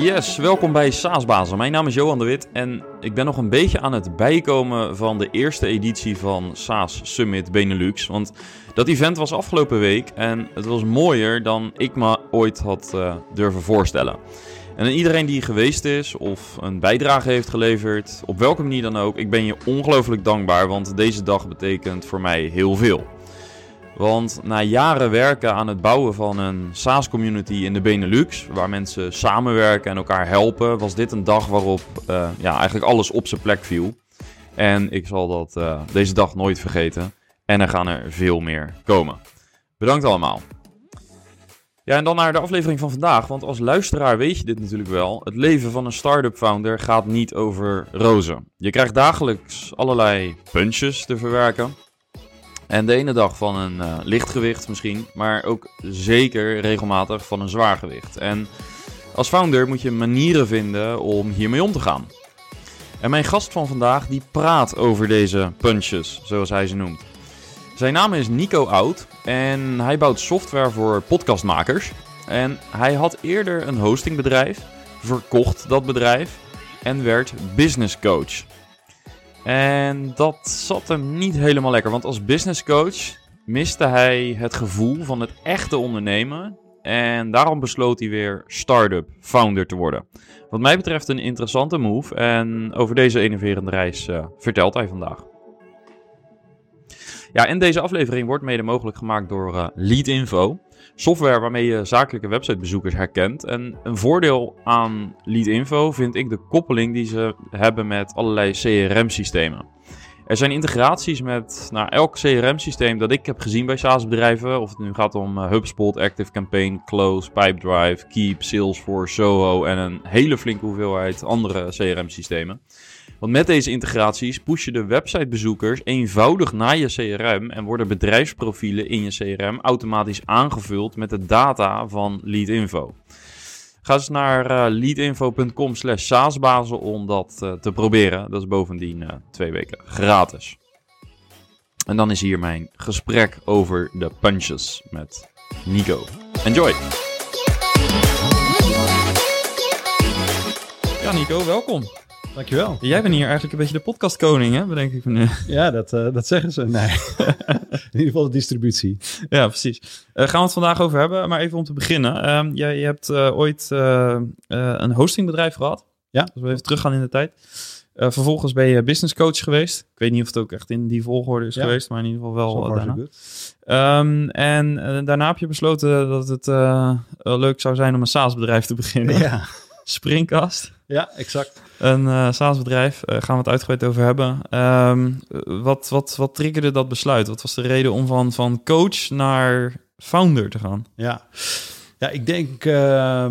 Yes, welkom bij Saasbazen. Mijn naam is Johan de Wit en ik ben nog een beetje aan het bijkomen van de eerste editie van Saas Summit Benelux. Want dat event was afgelopen week en het was mooier dan ik me ooit had uh, durven voorstellen. En iedereen die geweest is of een bijdrage heeft geleverd, op welke manier dan ook, ik ben je ongelooflijk dankbaar, want deze dag betekent voor mij heel veel. Want na jaren werken aan het bouwen van een SaaS-community in de Benelux, waar mensen samenwerken en elkaar helpen, was dit een dag waarop uh, ja, eigenlijk alles op zijn plek viel. En ik zal dat uh, deze dag nooit vergeten. En er gaan er veel meer komen. Bedankt allemaal. Ja, en dan naar de aflevering van vandaag. Want als luisteraar weet je dit natuurlijk wel. Het leven van een start-up founder gaat niet over rozen. Je krijgt dagelijks allerlei puntjes te verwerken. En de ene dag van een uh, lichtgewicht misschien, maar ook zeker regelmatig van een zwaargewicht. En als founder moet je manieren vinden om hiermee om te gaan. En mijn gast van vandaag die praat over deze punches, zoals hij ze noemt. Zijn naam is Nico Oud en hij bouwt software voor podcastmakers. En hij had eerder een hostingbedrijf, verkocht dat bedrijf en werd business coach. En dat zat hem niet helemaal lekker, want als business coach miste hij het gevoel van het echte ondernemen. En daarom besloot hij weer start-up founder te worden. Wat mij betreft een interessante move en over deze enerverende reis uh, vertelt hij vandaag. Ja, en deze aflevering wordt mede mogelijk gemaakt door uh, Leadinfo. Software waarmee je zakelijke websitebezoekers herkent. En een voordeel aan Leadinfo vind ik de koppeling die ze hebben met allerlei CRM-systemen. Er zijn integraties met nou, elk CRM-systeem dat ik heb gezien bij SaaS-bedrijven. Of het nu gaat om uh, HubSpot, ActiveCampaign, Close, Pipedrive, Keep, Salesforce, Zoho en een hele flinke hoeveelheid andere CRM-systemen. Want met deze integraties push je de websitebezoekers eenvoudig naar je CRM en worden bedrijfsprofielen in je CRM automatisch aangevuld met de data van Leadinfo. Ga eens naar uh, leadinfo.com slash saasbazen om dat uh, te proberen. Dat is bovendien uh, twee weken gratis. En dan is hier mijn gesprek over de punches met Nico. Enjoy! Ja Nico, welkom. Dankjewel. Jij bent hier eigenlijk een beetje de podcastkoning, hè? Bedenk ik me nu. Ja, dat, uh, dat zeggen ze. Nee. In ieder geval de distributie. Ja, precies. Uh, gaan we het vandaag over hebben. Maar even om te beginnen. Um, jij, je hebt uh, ooit een hostingbedrijf gehad. Ja. Als we even teruggaan in de tijd. vervolgens ben je business coach geweest. Ik weet niet of het ook echt in die volgorde is Ja. geweest, maar in ieder geval wel daarna. Um, en daarna heb je besloten dat het leuk zou zijn om een SaaS-bedrijf te beginnen. Ja. Springkast. Ja, exact. Een uh, SaaS-bedrijf, uh, gaan we het uitgebreid over hebben. Um, wat, wat, wat triggerde dat besluit? Wat was de reden om van, van coach naar founder te gaan? Ja, ja ik denk uh,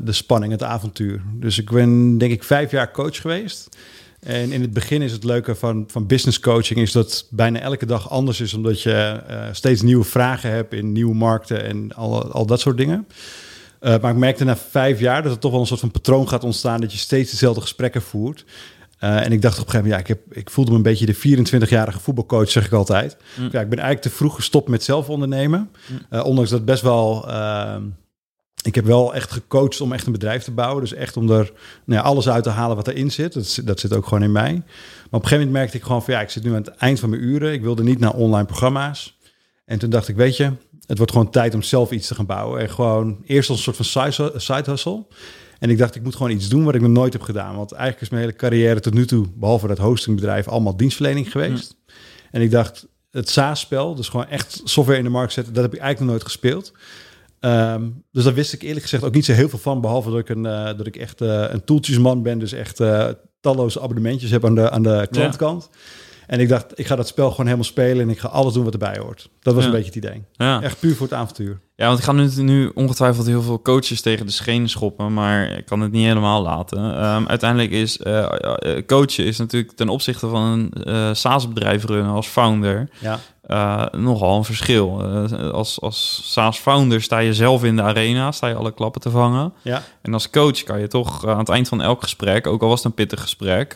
de spanning, het avontuur. Dus ik ben denk ik vijf jaar coach geweest. En in het begin is het leuke van, van business coaching... is dat bijna elke dag anders is... omdat je uh, steeds nieuwe vragen hebt in nieuwe markten en al, al dat soort dingen... Uh, maar ik merkte na vijf jaar dat er toch wel een soort van patroon gaat ontstaan dat je steeds dezelfde gesprekken voert. Uh, en ik dacht op een gegeven moment, ja, ik, heb, ik voelde me een beetje de 24-jarige voetbalcoach, zeg ik altijd. Mm. Ja, ik ben eigenlijk te vroeg gestopt met zelf ondernemen. Mm. Uh, ondanks dat best wel. Uh, ik heb wel echt gecoacht om echt een bedrijf te bouwen. Dus echt om er nou ja, alles uit te halen wat erin zit. Dat, dat, zit ook gewoon in mij. Maar op een gegeven moment merkte ik gewoon van ja, ik zit nu aan het eind van mijn uren. Ik wilde niet naar online programma's. En toen dacht ik, weet je, het wordt gewoon tijd om zelf iets te gaan bouwen. En gewoon eerst als een soort van side hustle. En ik dacht, ik moet gewoon iets doen wat ik nog nooit heb gedaan. Want eigenlijk is mijn hele carrière tot nu toe, behalve dat hostingbedrijf, allemaal dienstverlening geweest. Ja. En ik dacht, het SaaS-spel, dus gewoon echt software in de markt zetten, dat heb ik eigenlijk nog nooit gespeeld. Um, dus daar wist ik eerlijk gezegd ook niet zo heel veel van, behalve dat ik, een, uh, dat ik echt uh, een toeltjesman ben. Dus echt uh, talloze abonnementjes heb aan de, aan de klantkant. Ja. En ik dacht, ik ga dat spel gewoon helemaal spelen en ik ga alles doen wat erbij hoort. Dat was ja. een beetje het idee. Ja. Echt puur voor het avontuur. Ja, want ik ga nu, nu ongetwijfeld heel veel coaches tegen de schenen schoppen, maar ik kan het niet helemaal laten. Um, uiteindelijk is uh, coachen is natuurlijk ten opzichte van een uh, SaaS-bedrijf runnen als founder ja. Uh, nogal een verschil. Uh, als, als SaaS-founder sta je zelf in de arena, sta je alle klappen te vangen. Ja. En als coach kan je toch aan het eind van elk gesprek, ook al was het een pittig gesprek,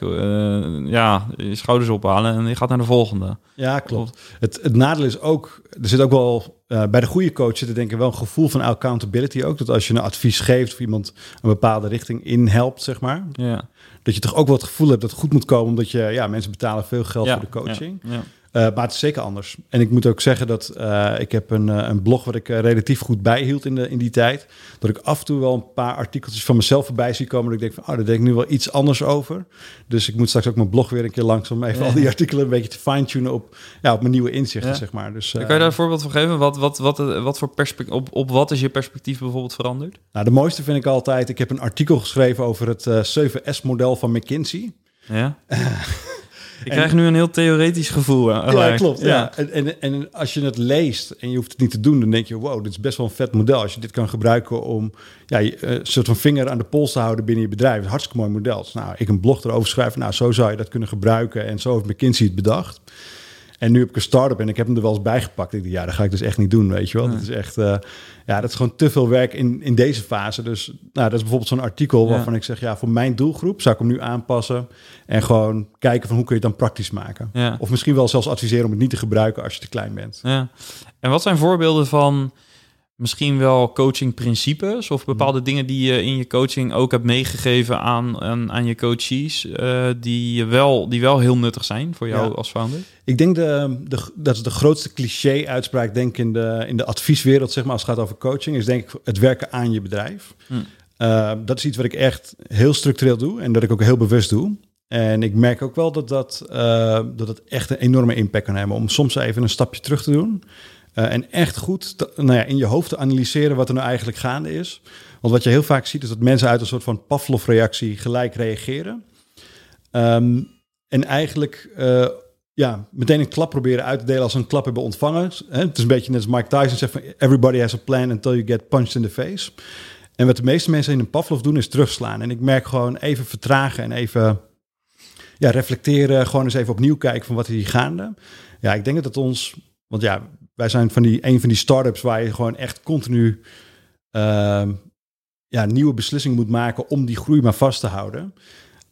ja, je schouders ophalen en je gaat naar de volgende. Ja, klopt. Het, het nadeel is ook, er zit ook wel bij de goede coach zit er denk ik wel een gevoel van accountability ook. Dat als je een advies geeft of iemand een bepaalde richting in helpt, zeg maar. Ja. Dat je toch ook wel het gevoel hebt dat het goed moet komen, omdat je, ja, mensen betalen veel geld Ja, voor de coaching. Ja, ja. Uh, maar het is zeker anders. En ik moet ook zeggen dat uh, ik heb een, uh, een blog wat ik relatief goed bijhield in, de, in die tijd. Dat ik af en toe wel een paar artikeltjes van mezelf voorbij zie komen. Dat ik denk van, oh, daar denk ik nu wel iets anders over. Dus ik moet straks ook mijn blog weer een keer langs om even Ja. al die artikelen een beetje te fine-tunen op, ja, op mijn nieuwe inzichten, Ja. zeg maar. Dus, Kan je daar een voorbeeld van geven? Wat, wat, wat, wat voor perspectief, op, op wat is je perspectief bijvoorbeeld veranderd? nou, de mooiste vind ik altijd, ik heb een artikel geschreven over het eh, 7S-model van McKinsey. Ja. Ik krijg nu een heel theoretisch gevoel. eh, Ja, klopt. Ja. En, en, en als je het leest en je hoeft het niet te doen, dan denk je, wow, dit is best wel een vet model. Als je dit kan gebruiken om ja, eh, een soort van vinger aan de pols te houden binnen je bedrijf. Een hartstikke mooi model. Dus, nou, ik een blog erover schrijven, nou, zo zou je dat kunnen gebruiken. En zo heeft McKinsey het bedacht. En nu heb ik een start-up en ik heb hem er wel eens bijgepakt. Ik dacht, ja, dat ga ik dus echt niet doen, weet je wel. Ja. Dat is echt, eh, ja, dat is gewoon te veel werk in, in deze fase. Dus nou, dat is bijvoorbeeld zo'n artikel Ja. waarvan ik zeg, ja, voor mijn doelgroep zou ik hem nu aanpassen. En gewoon kijken van hoe kun je het dan praktisch maken. Ja. Of misschien wel zelfs adviseren om het niet te gebruiken als je te klein bent. Ja. En wat zijn voorbeelden van misschien wel coachingprincipes of bepaalde dingen die je in je coaching ook hebt meegegeven aan, aan, aan je coaches, eh, die, wel, die wel heel nuttig zijn voor jou Ja. als founder? Ik denk de, de, dat is de grootste cliché-uitspraak, denk ik, in de, in de advieswereld, zeg maar, als het gaat over coaching, is denk ik het werken aan je bedrijf. Hm. Uh, dat is iets wat ik echt heel structureel doe en dat ik ook heel bewust doe. En ik merk ook wel dat dat, uh, dat het echt een enorme impact kan hebben om soms even een stapje terug te doen. Uh, en echt goed nou ja, in je hoofd te analyseren wat er nou eigenlijk gaande is. Want wat je heel vaak ziet is dat mensen uit een soort van Pavlov-reactie gelijk reageren. Um, en eigenlijk uh, ja, meteen een klap proberen uit te delen als ze een klap hebben ontvangen. Het is een beetje net als Mike Tyson zegt van everybody has a plan until you get punched in the face. En wat de meeste mensen in een Pavlov doen is terugslaan. En ik merk gewoon even vertragen en even ja, reflecteren. Gewoon eens even opnieuw kijken van wat is hier gaande. Ja, ik denk dat het ons... Want ja, wij zijn van die, een van die start-ups waar je gewoon echt continu uh, ja, nieuwe beslissingen moet maken om die groei maar vast te houden.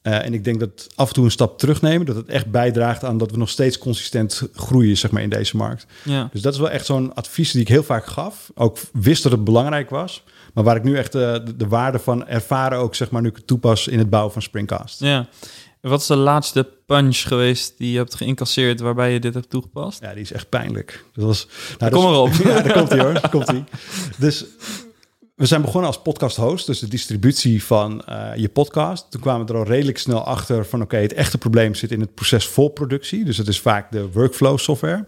Uh, en ik denk dat af en toe een stap terugnemen, dat het echt bijdraagt aan dat we nog steeds consistent groeien zeg maar, in deze markt. Ja. Dus dat is wel echt zo'n advies die ik heel vaak gaf. Ook wist dat het belangrijk was. Maar waar ik nu echt uh, de, de, waarde van ervaren ook, zeg maar, nu ik het toepas in het bouwen van Springcast. Ja. Wat is de laatste punch geweest die je hebt geïncasseerd waarbij je dit hebt toegepast? Ja, die is echt pijnlijk. Dat was, nou, Kom erop. Ja, daar komt hij hoor. Daar komt hij. Dus we zijn begonnen als podcast host, dus de distributie van uh, je podcast. Toen kwamen we er al redelijk snel achter van oké, okay, het echte probleem zit in het proces voor productie. Dus het is vaak de workflow software.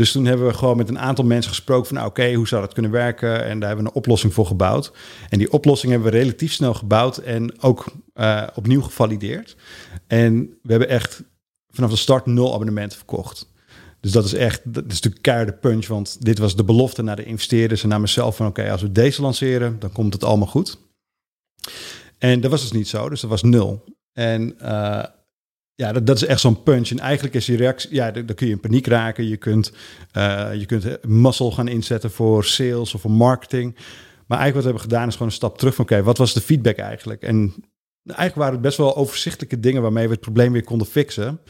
Dus toen hebben we gewoon met een aantal mensen gesproken van nou, oké, hoe zou dat kunnen werken? En daar hebben we een oplossing voor gebouwd. En die oplossing hebben we relatief snel gebouwd en ook uh, opnieuw gevalideerd. En we hebben echt vanaf de start nul abonnementen verkocht. Dus dat is echt, dat is natuurlijk keiharde punch, want dit was de belofte naar de investeerders en naar mezelf van oké, als we deze lanceren, dan komt het allemaal goed. En dat was dus niet zo, dus dat was nul. En uh, ja, dat, dat, is echt zo'n punch. En eigenlijk is die reactie, ja, dan, dan kun je in paniek raken. Je kunt, uh, je kunt muscle gaan inzetten voor sales of voor marketing. Maar eigenlijk wat we hebben gedaan is gewoon een stap terug van oké, okay, wat was de feedback eigenlijk? En eigenlijk waren het best wel overzichtelijke dingen waarmee we het probleem weer konden fixen.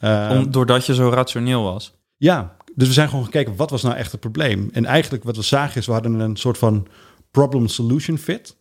Uh, Om, doordat je zo rationeel was. Ja, dus we zijn gewoon gekeken, wat was nou echt het probleem? En eigenlijk wat we zagen is, we hadden een soort van problem-solution fit.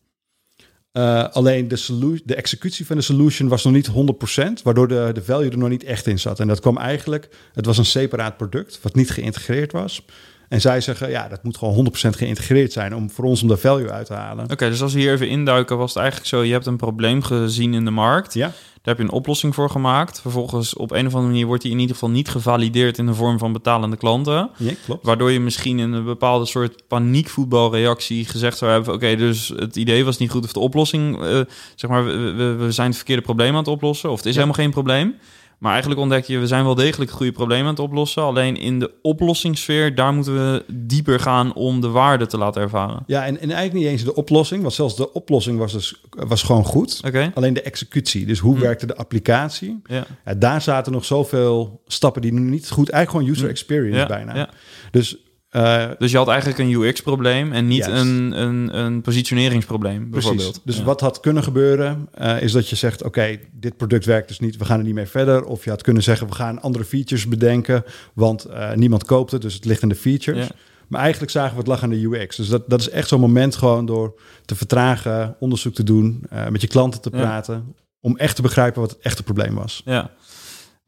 Uh, alleen de, de executie van de solution was nog niet 100%, waardoor de, de value er nog niet echt in zat. En dat kwam eigenlijk, het was een separaat product, wat niet geïntegreerd was. En zij zeggen, ja, dat moet gewoon 100% geïntegreerd zijn om voor ons om de value uit te halen. Oké, okay, dus als we hier even induiken, was het eigenlijk zo: je hebt een probleem gezien in de markt. Ja. Daar heb je een oplossing voor gemaakt. Vervolgens op een of andere manier wordt die in ieder geval niet gevalideerd in de vorm van betalende klanten. Ja, klopt. Waardoor je misschien in een bepaalde soort paniekvoetbalreactie gezegd zou hebben: oké, okay, dus het idee was niet goed of de oplossing, uh, zeg maar, we, we, we, zijn het verkeerde probleem aan het oplossen, of het is ja. helemaal geen probleem. Maar eigenlijk ontdek je, we zijn wel degelijk goede problemen aan het oplossen. Alleen in de oplossingssfeer, daar moeten we dieper gaan om de waarde te laten ervaren. Ja, en, en eigenlijk niet eens de oplossing, want zelfs de oplossing was, dus, was gewoon goed. Alleen de executie, dus hoe Hm. werkte de applicatie? Ja. Ja, daar zaten nog zoveel stappen die nu niet goed, eigenlijk gewoon user Hm. experience Ja, bijna. ja. Dus eh, Dus je had eigenlijk een UX-probleem en niet een, een, een positioneringsprobleem, bijvoorbeeld. Dus Ja. wat had kunnen gebeuren, eh, is dat je zegt: Oké, dit product werkt dus niet, we gaan er niet mee verder. Of je had kunnen zeggen: We gaan andere features bedenken, want eh, niemand koopt het, dus het ligt in de features. Ja. Maar eigenlijk zagen we het lag aan de UX. Dus dat, dat is echt zo'n moment gewoon door te vertragen, onderzoek te doen, met je klanten te Ja. praten, om echt te begrijpen wat het echte probleem was. Ja.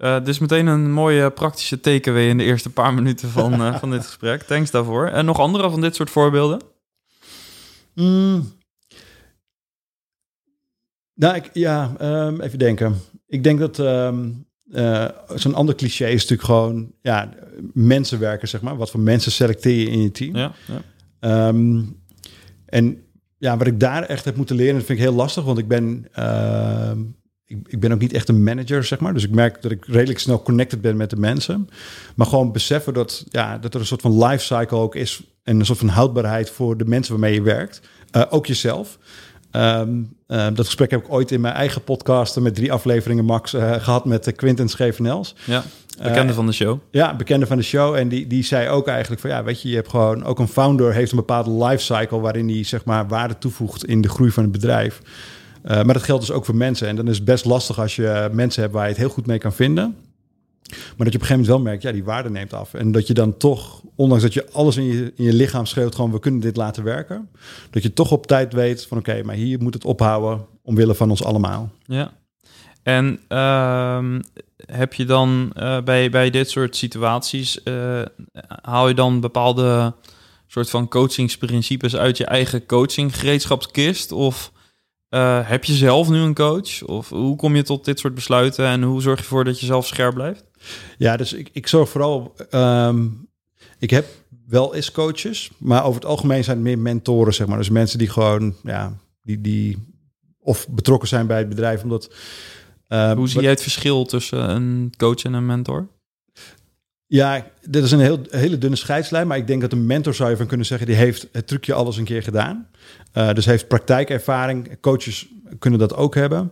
Eh dus meteen een mooie praktische takeaway in de eerste paar minuten van, eh, van dit gesprek. Thanks daarvoor. En nog andere van dit soort voorbeelden? Mm. Nou, ik, ja, ehm, even denken. Ik denk dat ehm, eh, zo'n ander cliché is natuurlijk gewoon ja, mensen werken, zeg maar. Wat voor mensen selecteer je in je team? Ja, ja. Ehm, en ja, wat ik daar echt heb moeten leren, dat vind ik heel lastig, want ik ben, ik, ik ben ook niet echt een manager, zeg maar. Dus ik merk dat ik redelijk snel connected ben met de mensen. Maar gewoon beseffen dat, ja, dat er een soort van life cycle ook is en een soort van houdbaarheid voor de mensen waarmee je werkt. Eh, ook jezelf. Ehm, eh, dat gesprek heb ik ooit in mijn eigen podcast met drie afleveringen max eh, gehad met Quinten Schevenels. ja. Bekende van de show. Ja, bekende van de show. En die, die zei ook eigenlijk van ja, weet je, je hebt gewoon ook een founder heeft een bepaalde life cycle waarin hij zeg maar waarde toevoegt in de groei van het bedrijf. Eh, maar dat geldt dus ook voor mensen. En dan is het best lastig als je mensen hebt waar je het heel goed mee kan vinden. Maar dat je op een gegeven moment wel merkt, ja, die waarde neemt af. En dat je dan toch, ondanks dat je alles in je, in je lichaam schreeuwt, gewoon we kunnen dit laten werken. Dat je toch op tijd weet van oké, maar hier moet het ophouden omwille van ons allemaal. Ja. En ehm, heb je dan eh, bij, bij dit soort situaties, eh, haal je dan bepaalde soort van coachingsprincipes uit je eigen coachinggereedschapskist? Of eh, heb je zelf nu een coach? Of hoe kom je tot dit soort besluiten en hoe zorg je ervoor dat je zelf scherp blijft? Ja, dus ik, ik zorg vooral. ehm, ik heb wel eens coaches, maar over het algemeen zijn het meer mentoren, zeg maar. Dus mensen die gewoon, ja, die, die of betrokken zijn bij het bedrijf, omdat. ehm, Hoe zie jij het verschil tussen een coach en een mentor? Ja, dit is een heel, hele dunne scheidslijn, maar ik denk dat een mentor zou je van kunnen zeggen, die heeft het trucje alles een keer gedaan. Eh, dus heeft praktijkervaring. Coaches kunnen dat ook hebben.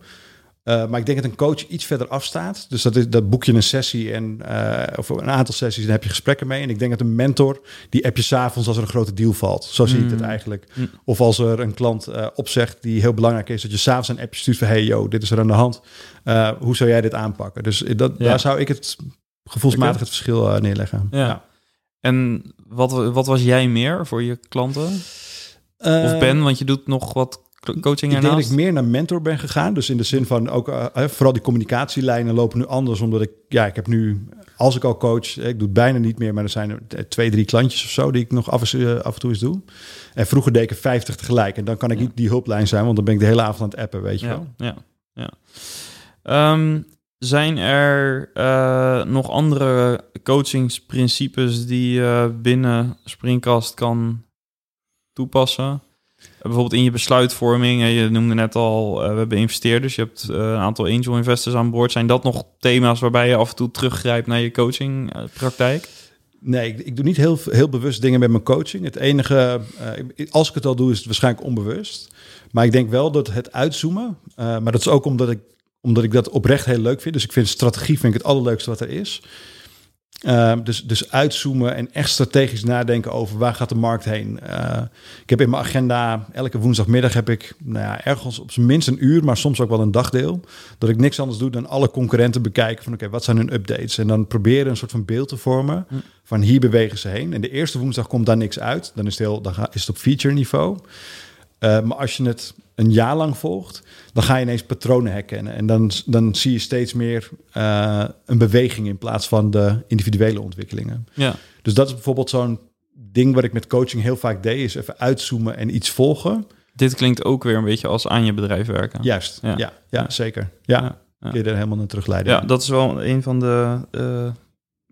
Eh, maar ik denk dat een coach iets verder afstaat. Dus dat, is, dat boek je een sessie en, eh, of een aantal sessies en heb je gesprekken mee. En ik denk dat een mentor, die app je s'avonds als er een grote deal valt. Zo zie ik het Mm. eigenlijk. Mm. Of als er een klant eh, opzegt die heel belangrijk is, dat je s'avonds een appje stuurt van hey yo, dit is er aan de hand. Hoe zou jij dit aanpakken? Dus dat, Ja. daar zou ik het gevoelsmatig het verschil eh, neerleggen. Ja. En wat, wat was jij meer voor je klanten? Of Eh, Ben, want je doet nog wat co- coaching Ik denk dat ernaast? ik meer naar mentor ben gegaan. Dus in de zin van ook eh, vooral die communicatielijnen lopen nu anders. Omdat ik, ja, ik heb nu, als ik al coach, ik doe het bijna niet meer, maar er zijn er twee, drie klantjes of zo die ik nog af, en- eh, af en toe eens doe. En vroeger deed ik er 50 tegelijk. En dan kan ik Ja. niet die hulplijn zijn, want dan ben ik de hele avond aan het appen, weet je Ja, wel. ja, ja. Ehm, zijn er eh, nog andere coachingsprincipes die je binnen Springcast kan toepassen? Bijvoorbeeld in je besluitvorming. Je noemde net al, eh, we hebben investeerders. Je hebt eh, een aantal angel investors aan boord. Zijn dat nog thema's waarbij je af en toe teruggrijpt naar je coachingpraktijk? Nee, ik, doe niet heel, heel bewust dingen met mijn coaching. Het enige, als ik het al doe, is het waarschijnlijk onbewust. Maar ik denk wel dat het uitzoomen, maar dat is ook omdat ik, omdat ik dat oprecht heel leuk vind. Dus ik vind strategie vind ik het allerleukste wat er is. Eh, dus, dus uitzoomen en echt strategisch nadenken over waar gaat de markt heen. Eh, ik heb in mijn agenda, elke woensdagmiddag heb ik nou ja, ergens op zijn minst een uur, maar soms ook wel een dagdeel. Dat ik niks anders doe dan alle concurrenten bekijken van oké, wat zijn hun updates? En dan proberen een soort van beeld te vormen Hm. van hier bewegen ze heen. En de eerste woensdag komt daar niks uit. Dan is het, heel, dan is het op feature niveau. Eh, maar als je het een jaar lang volgt, dan ga je ineens patronen herkennen. En dan, dan zie je steeds meer eh, een beweging in plaats van de individuele ontwikkelingen. Ja, Dus dat is bijvoorbeeld zo'n ding wat ik met coaching heel vaak deed, is even uitzoomen en iets volgen. dit klinkt ook weer een beetje als aan je bedrijf werken. Juist, Ja. ja, ja, zeker. Ja, Ja, kun je er helemaal naar terugleiden. Ja, dat is wel een van de eh,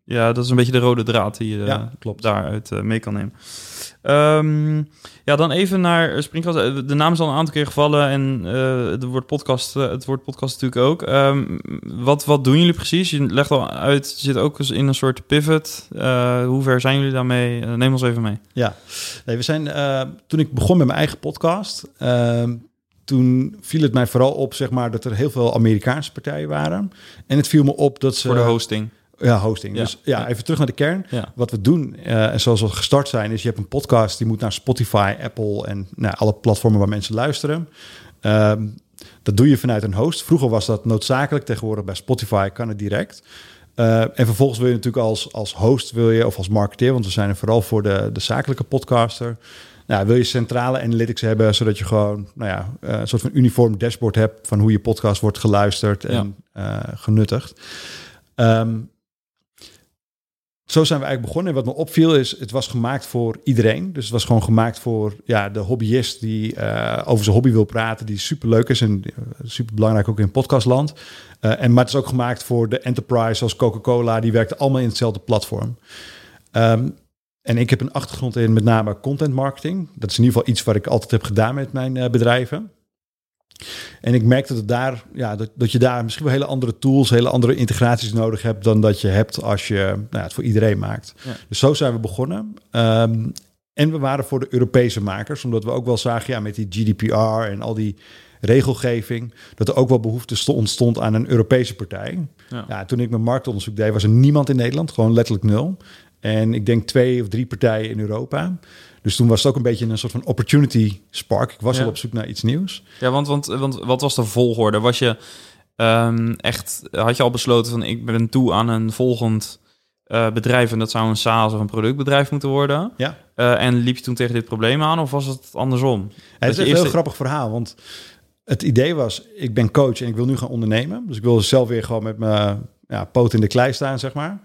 ja, dat is een beetje de rode draad die je Ja, klopt. daaruit eh, mee kan nemen. Ehm, ja, dan even naar Springcast. Eh, De naam is al een aantal keer gevallen en eh het woord podcast, eh, het woord podcast natuurlijk ook. Ehm, wat, wat doen jullie precies? Je legt al uit, je zit ook eens in een soort pivot. Eh, hoe ver zijn jullie daarmee? Eh, neem ons even mee. Ja, nee, we zijn, eh, toen ik begon met mijn eigen podcast, ehm, toen viel het mij vooral op, zeg maar, dat er heel veel Amerikaanse partijen waren. En het viel me op dat ze... Voor de hosting. Ja, hosting. Ja. Dus ja, even terug naar de kern. Ja. Wat we doen, eh, en zoals we gestart zijn, is je hebt een podcast die moet naar Spotify, Apple en nou, alle platformen waar mensen luisteren. Ehm, dat doe je vanuit een host. Vroeger was dat noodzakelijk, tegenwoordig bij Spotify kan het direct. Eh, en vervolgens wil je natuurlijk als, als host wil je, of als marketeer, want we zijn er vooral voor de, de zakelijke podcaster. Nou, wil je centrale analytics hebben, zodat je gewoon nou ja, eh, een soort van uniform dashboard hebt van hoe je podcast wordt geluisterd en genuttigd. Ehm, zo zijn we eigenlijk begonnen. En wat me opviel is, het was gemaakt voor iedereen. Dus het was gewoon gemaakt voor ja, de hobbyist die eh, over zijn hobby wil praten, die super leuk is en super belangrijk ook in podcastland. Eh, en maar het is ook gemaakt voor de enterprise, zoals Coca-Cola, die werkte allemaal in hetzelfde platform. Ehm, en ik heb een achtergrond in met name content marketing. Dat is in ieder geval iets wat ik altijd heb gedaan met mijn eh, bedrijven. En ik merkte dat, daar, ja, dat, dat je daar misschien wel hele andere tools, hele andere integraties nodig hebt dan dat je hebt als je nou ja, het voor iedereen maakt. Ja. Dus zo zijn we begonnen. Ehm, en we waren voor de Europese makers, omdat we ook wel zagen ja, met die GDPR en al die regelgeving, dat er ook wel behoefte sto- ontstond aan een Europese partij. Ja. Ja, toen ik mijn marktonderzoek deed, was er niemand in Nederland, gewoon letterlijk nul. En ik denk twee of drie partijen in Europa. Dus toen was het ook een beetje een soort van opportunity spark. Ik was Ja. al op zoek naar iets nieuws. Ja, want, want, want wat was de volgorde? Was je ehm, echt, had je al besloten van ik ben toe aan een volgend eh, bedrijf en dat zou een SaaS of een productbedrijf moeten worden? Ja. Eh, en liep je toen tegen dit probleem aan of was het andersom? Het is een heel grappig verhaal, want het idee was, ik ben coach en ik wil nu gaan ondernemen. Dus ik wil zelf weer gewoon met mijn ja, poot in de klei staan, zeg maar.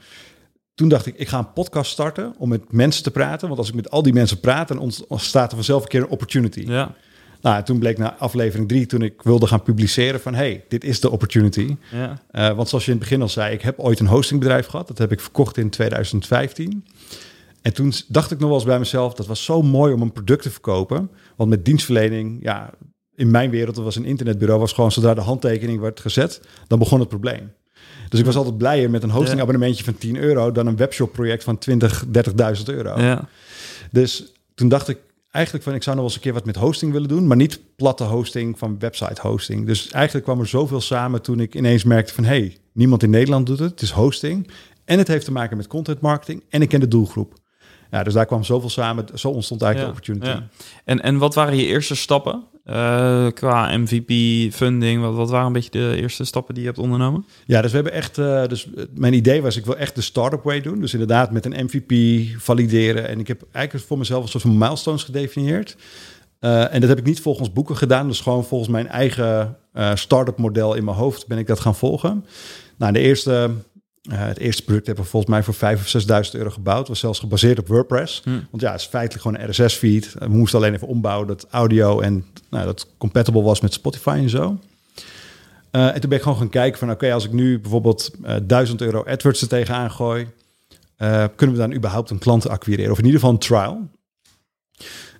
Toen dacht ik, ik ga een podcast starten om met mensen te praten. Want als ik met al die mensen praat, dan ontstaat er vanzelf een keer een opportunity. Ja, Nou, toen bleek na aflevering drie, toen ik wilde gaan publiceren van... hey, dit is de opportunity. ja, Eh, want zoals je in het begin al zei, ik heb ooit een hostingbedrijf gehad. Dat heb ik verkocht in 2015. En toen dacht ik nog wel eens bij mezelf, dat was zo mooi om een product te verkopen. Want met dienstverlening, ja, in mijn wereld, dat was een internetbureau, was gewoon zodra de handtekening werd gezet, dan begon het probleem. Dus ik was altijd blijer met een hostingabonnementje van 10 euro dan een webshop-project van 20, 30.000 euro. ja, Dus toen dacht ik eigenlijk van ik zou nog wel eens een keer wat met hosting willen doen, maar niet platte hosting van website hosting. Dus eigenlijk kwam er zoveel samen toen ik ineens merkte van hey, niemand in Nederland doet het. Het is hosting en het heeft te maken met content marketing en ik ken de doelgroep. Ja, dus daar kwam zoveel samen. Zo ontstond eigenlijk de opportunity. ja. En, en wat waren je eerste stappen eh, qua MVP, funding? Wat, wat waren een beetje de eerste stappen die je hebt ondernomen? Ja, dus we hebben echt. eh, dus mijn idee was, ik wil echt de startup way doen. Dus inderdaad met een MVP valideren. En ik heb eigenlijk voor mezelf een soort van milestones gedefinieerd. Eh, en dat heb ik niet volgens boeken gedaan. Dus gewoon volgens mijn eigen start-up model in mijn hoofd ben ik dat gaan volgen. Nou, de eerste, eh, het eerste product hebben we volgens mij voor 5.000 of 6.000 euro gebouwd. was zelfs gebaseerd op WordPress. Hm. Want ja, het is feitelijk gewoon een RSS-feed. We moesten alleen even ombouwen dat audio en nou, dat compatible was met Spotify en zo. Eh, en toen ben ik gewoon gaan kijken van, oké, als ik nu bijvoorbeeld eh 1000 euro AdWords er tegenaan gooi, eh, kunnen we dan überhaupt een klant acquireren? Of in ieder geval een trial.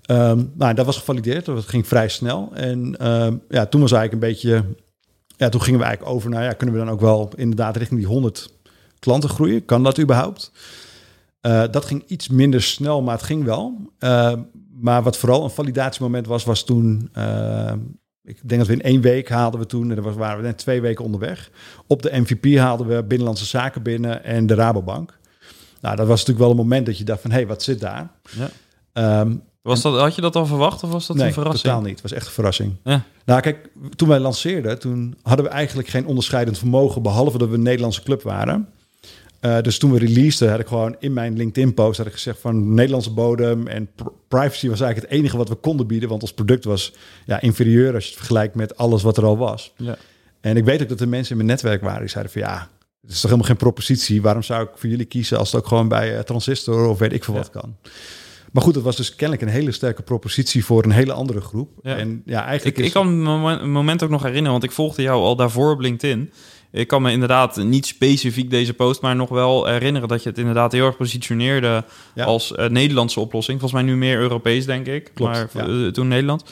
Ehm, nou, dat was gevalideerd, dat ging vrij snel. En ehm, ja, toen was eigenlijk een beetje, ja, toen gingen we eigenlijk over naar, ja, kunnen we dan ook wel inderdaad richting die 100 klanten groeien? Kan dat überhaupt? Eh, dat ging iets minder snel, maar het ging wel. Eh, maar wat vooral een validatiemoment was, was toen... eh, ik denk dat we in één week haalden we toen... en dan waren we net twee weken onderweg. Op de MVP haalden we Binnenlandse Zaken binnen en de Rabobank. Nou, dat was natuurlijk wel een moment dat je dacht van... hé, hey, wat zit daar? Ja. Ehm, Was dat, had je dat al verwacht of was dat nee, een verrassing? totaal niet. Het was echt een verrassing. Ja. Nou, kijk, toen wij lanceerden, toen hadden we eigenlijk geen onderscheidend vermogen, behalve dat we een Nederlandse club waren. Eh, dus toen we releaseden, had ik gewoon in mijn LinkedIn-post had ik gezegd van Nederlandse bodem en pr- privacy was eigenlijk het enige wat we konden bieden, want ons product was ja, inferieur als je het vergelijkt met alles wat er al was. Ja. En ik weet ook dat er mensen in mijn netwerk waren die zeiden van ja, het is toch helemaal geen propositie. Waarom zou ik voor jullie kiezen als het ook gewoon bij eh, Transistor of weet ik veel Ja. wat kan? Maar goed, dat was dus kennelijk een hele sterke propositie voor een hele andere groep. Ja. En ja, eigenlijk Ik, is- ik kan me moment ook nog herinneren, want ik volgde jou al daarvoor op LinkedIn. Ik kan me inderdaad niet specifiek deze post, maar nog wel herinneren dat je het inderdaad heel erg positioneerde Ja. als eh, Nederlandse oplossing. Volgens mij nu meer Europees, denk ik. Klopt, maar ja. eh, toen Nederland.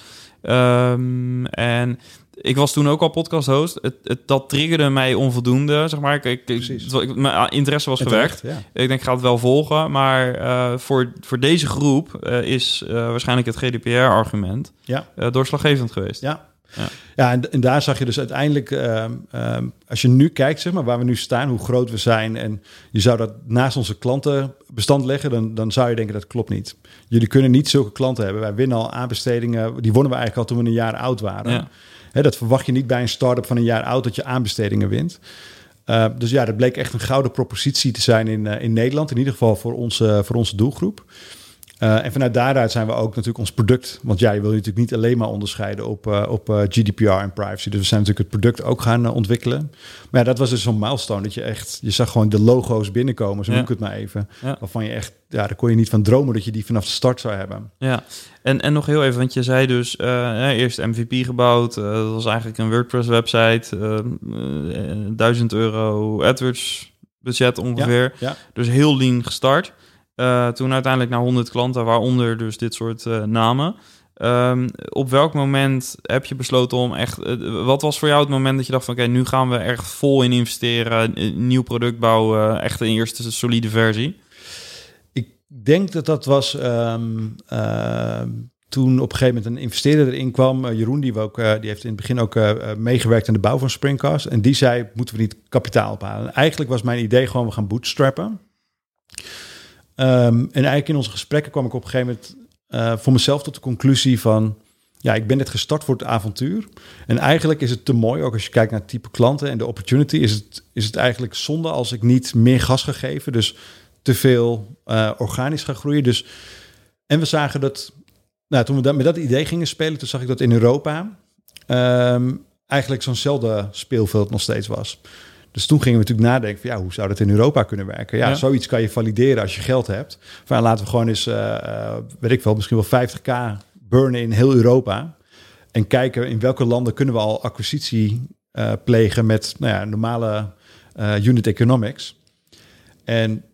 Ehm, en ik was toen ook al podcast host. Het, het, dat triggerde mij onvoldoende, zeg maar. Ik, ik, ik- mijn interesse was ja. Ik denk, ik ga het wel volgen. Maar eh, voor, voor deze groep is waarschijnlijk het GDPR-argument Ja. doorslaggevend geweest. Ja. Ja. Ja, en, en daar zag je dus uiteindelijk, ehm, ehm, als je nu kijkt, zeg maar, waar we nu staan, hoe groot we zijn, en je zou dat naast onze klantenbestand leggen, dan, dan zou je denken dat klopt niet. Jullie kunnen niet zulke klanten hebben. Wij winnen al aanbestedingen, die wonnen we eigenlijk al toen we een jaar oud waren. Ja. Dat verwacht je niet bij een start-up van een jaar oud dat je aanbestedingen wint. Uh, dus ja, dat bleek echt een gouden propositie te zijn in, uh, in Nederland, in ieder geval voor onze, voor onze doelgroep. Uh, en vanuit daaruit zijn we ook natuurlijk ons product. Want ja, je wil je natuurlijk niet alleen maar onderscheiden op, uh, op uh, GDPR en privacy. Dus we zijn natuurlijk het product ook gaan ontwikkelen. Maar ja, dat was dus zo'n milestone. Dat je echt, je zag gewoon de logo's binnenkomen, zo Ja. noem ik het maar even. Ja. Waarvan je echt, ja, daar kon je niet van dromen dat je die vanaf de start zou hebben. Ja, en, en nog heel even, want je zei dus eh, eerst MVP gebouwd. eh, dat was eigenlijk een WordPress-website. eh, eh, 1000 euro AdWords budget ongeveer. Ja, Dus heel lean gestart. Eh, toen uiteindelijk naar 100 klanten, waaronder dus dit soort eh, namen. Ehm, op welk moment heb je besloten om echt... eh, wat was voor jou het moment dat je dacht van... oké, nu gaan we echt vol in investeren, nieuw product bouwen, echt een eerste solide versie? Ik denk dat dat was ehm, ehm, toen op een gegeven moment een investeerder erin kwam. Jeroen, die, we ook, die heeft in het begin ook meegewerkt aan de bouw van Springcast. En die zei, moeten we niet kapitaal ophalen? En eigenlijk was mijn idee gewoon, we gaan bootstrappen. Ehm, en eigenlijk in onze gesprekken kwam ik op een gegeven moment eh, voor mezelf tot de conclusie van... Ja, ik ben net gestart voor het avontuur. En eigenlijk is het te mooi, ook als je kijkt naar het type klanten en de opportunity... is het, is het eigenlijk zonde als ik niet meer gas ga geven. Dus te veel uh, organisch gaan groeien. Dus, en we zagen dat... Nou, toen we met dat idee gingen spelen, toen zag ik dat in Europa... Um, eigenlijk zo'nzelfde speelveld nog steeds was. Dus toen gingen we natuurlijk nadenken van ja, hoe zou dat in Europa kunnen werken? Ja, Ja. zoiets kan je valideren als je geld hebt. Van ja, laten we gewoon eens, uh, uh, weet ik wel, misschien wel 50k burnen in heel Europa. En kijken in welke landen kunnen we al acquisitie uh, plegen met nou ja, normale uh, unit economics. En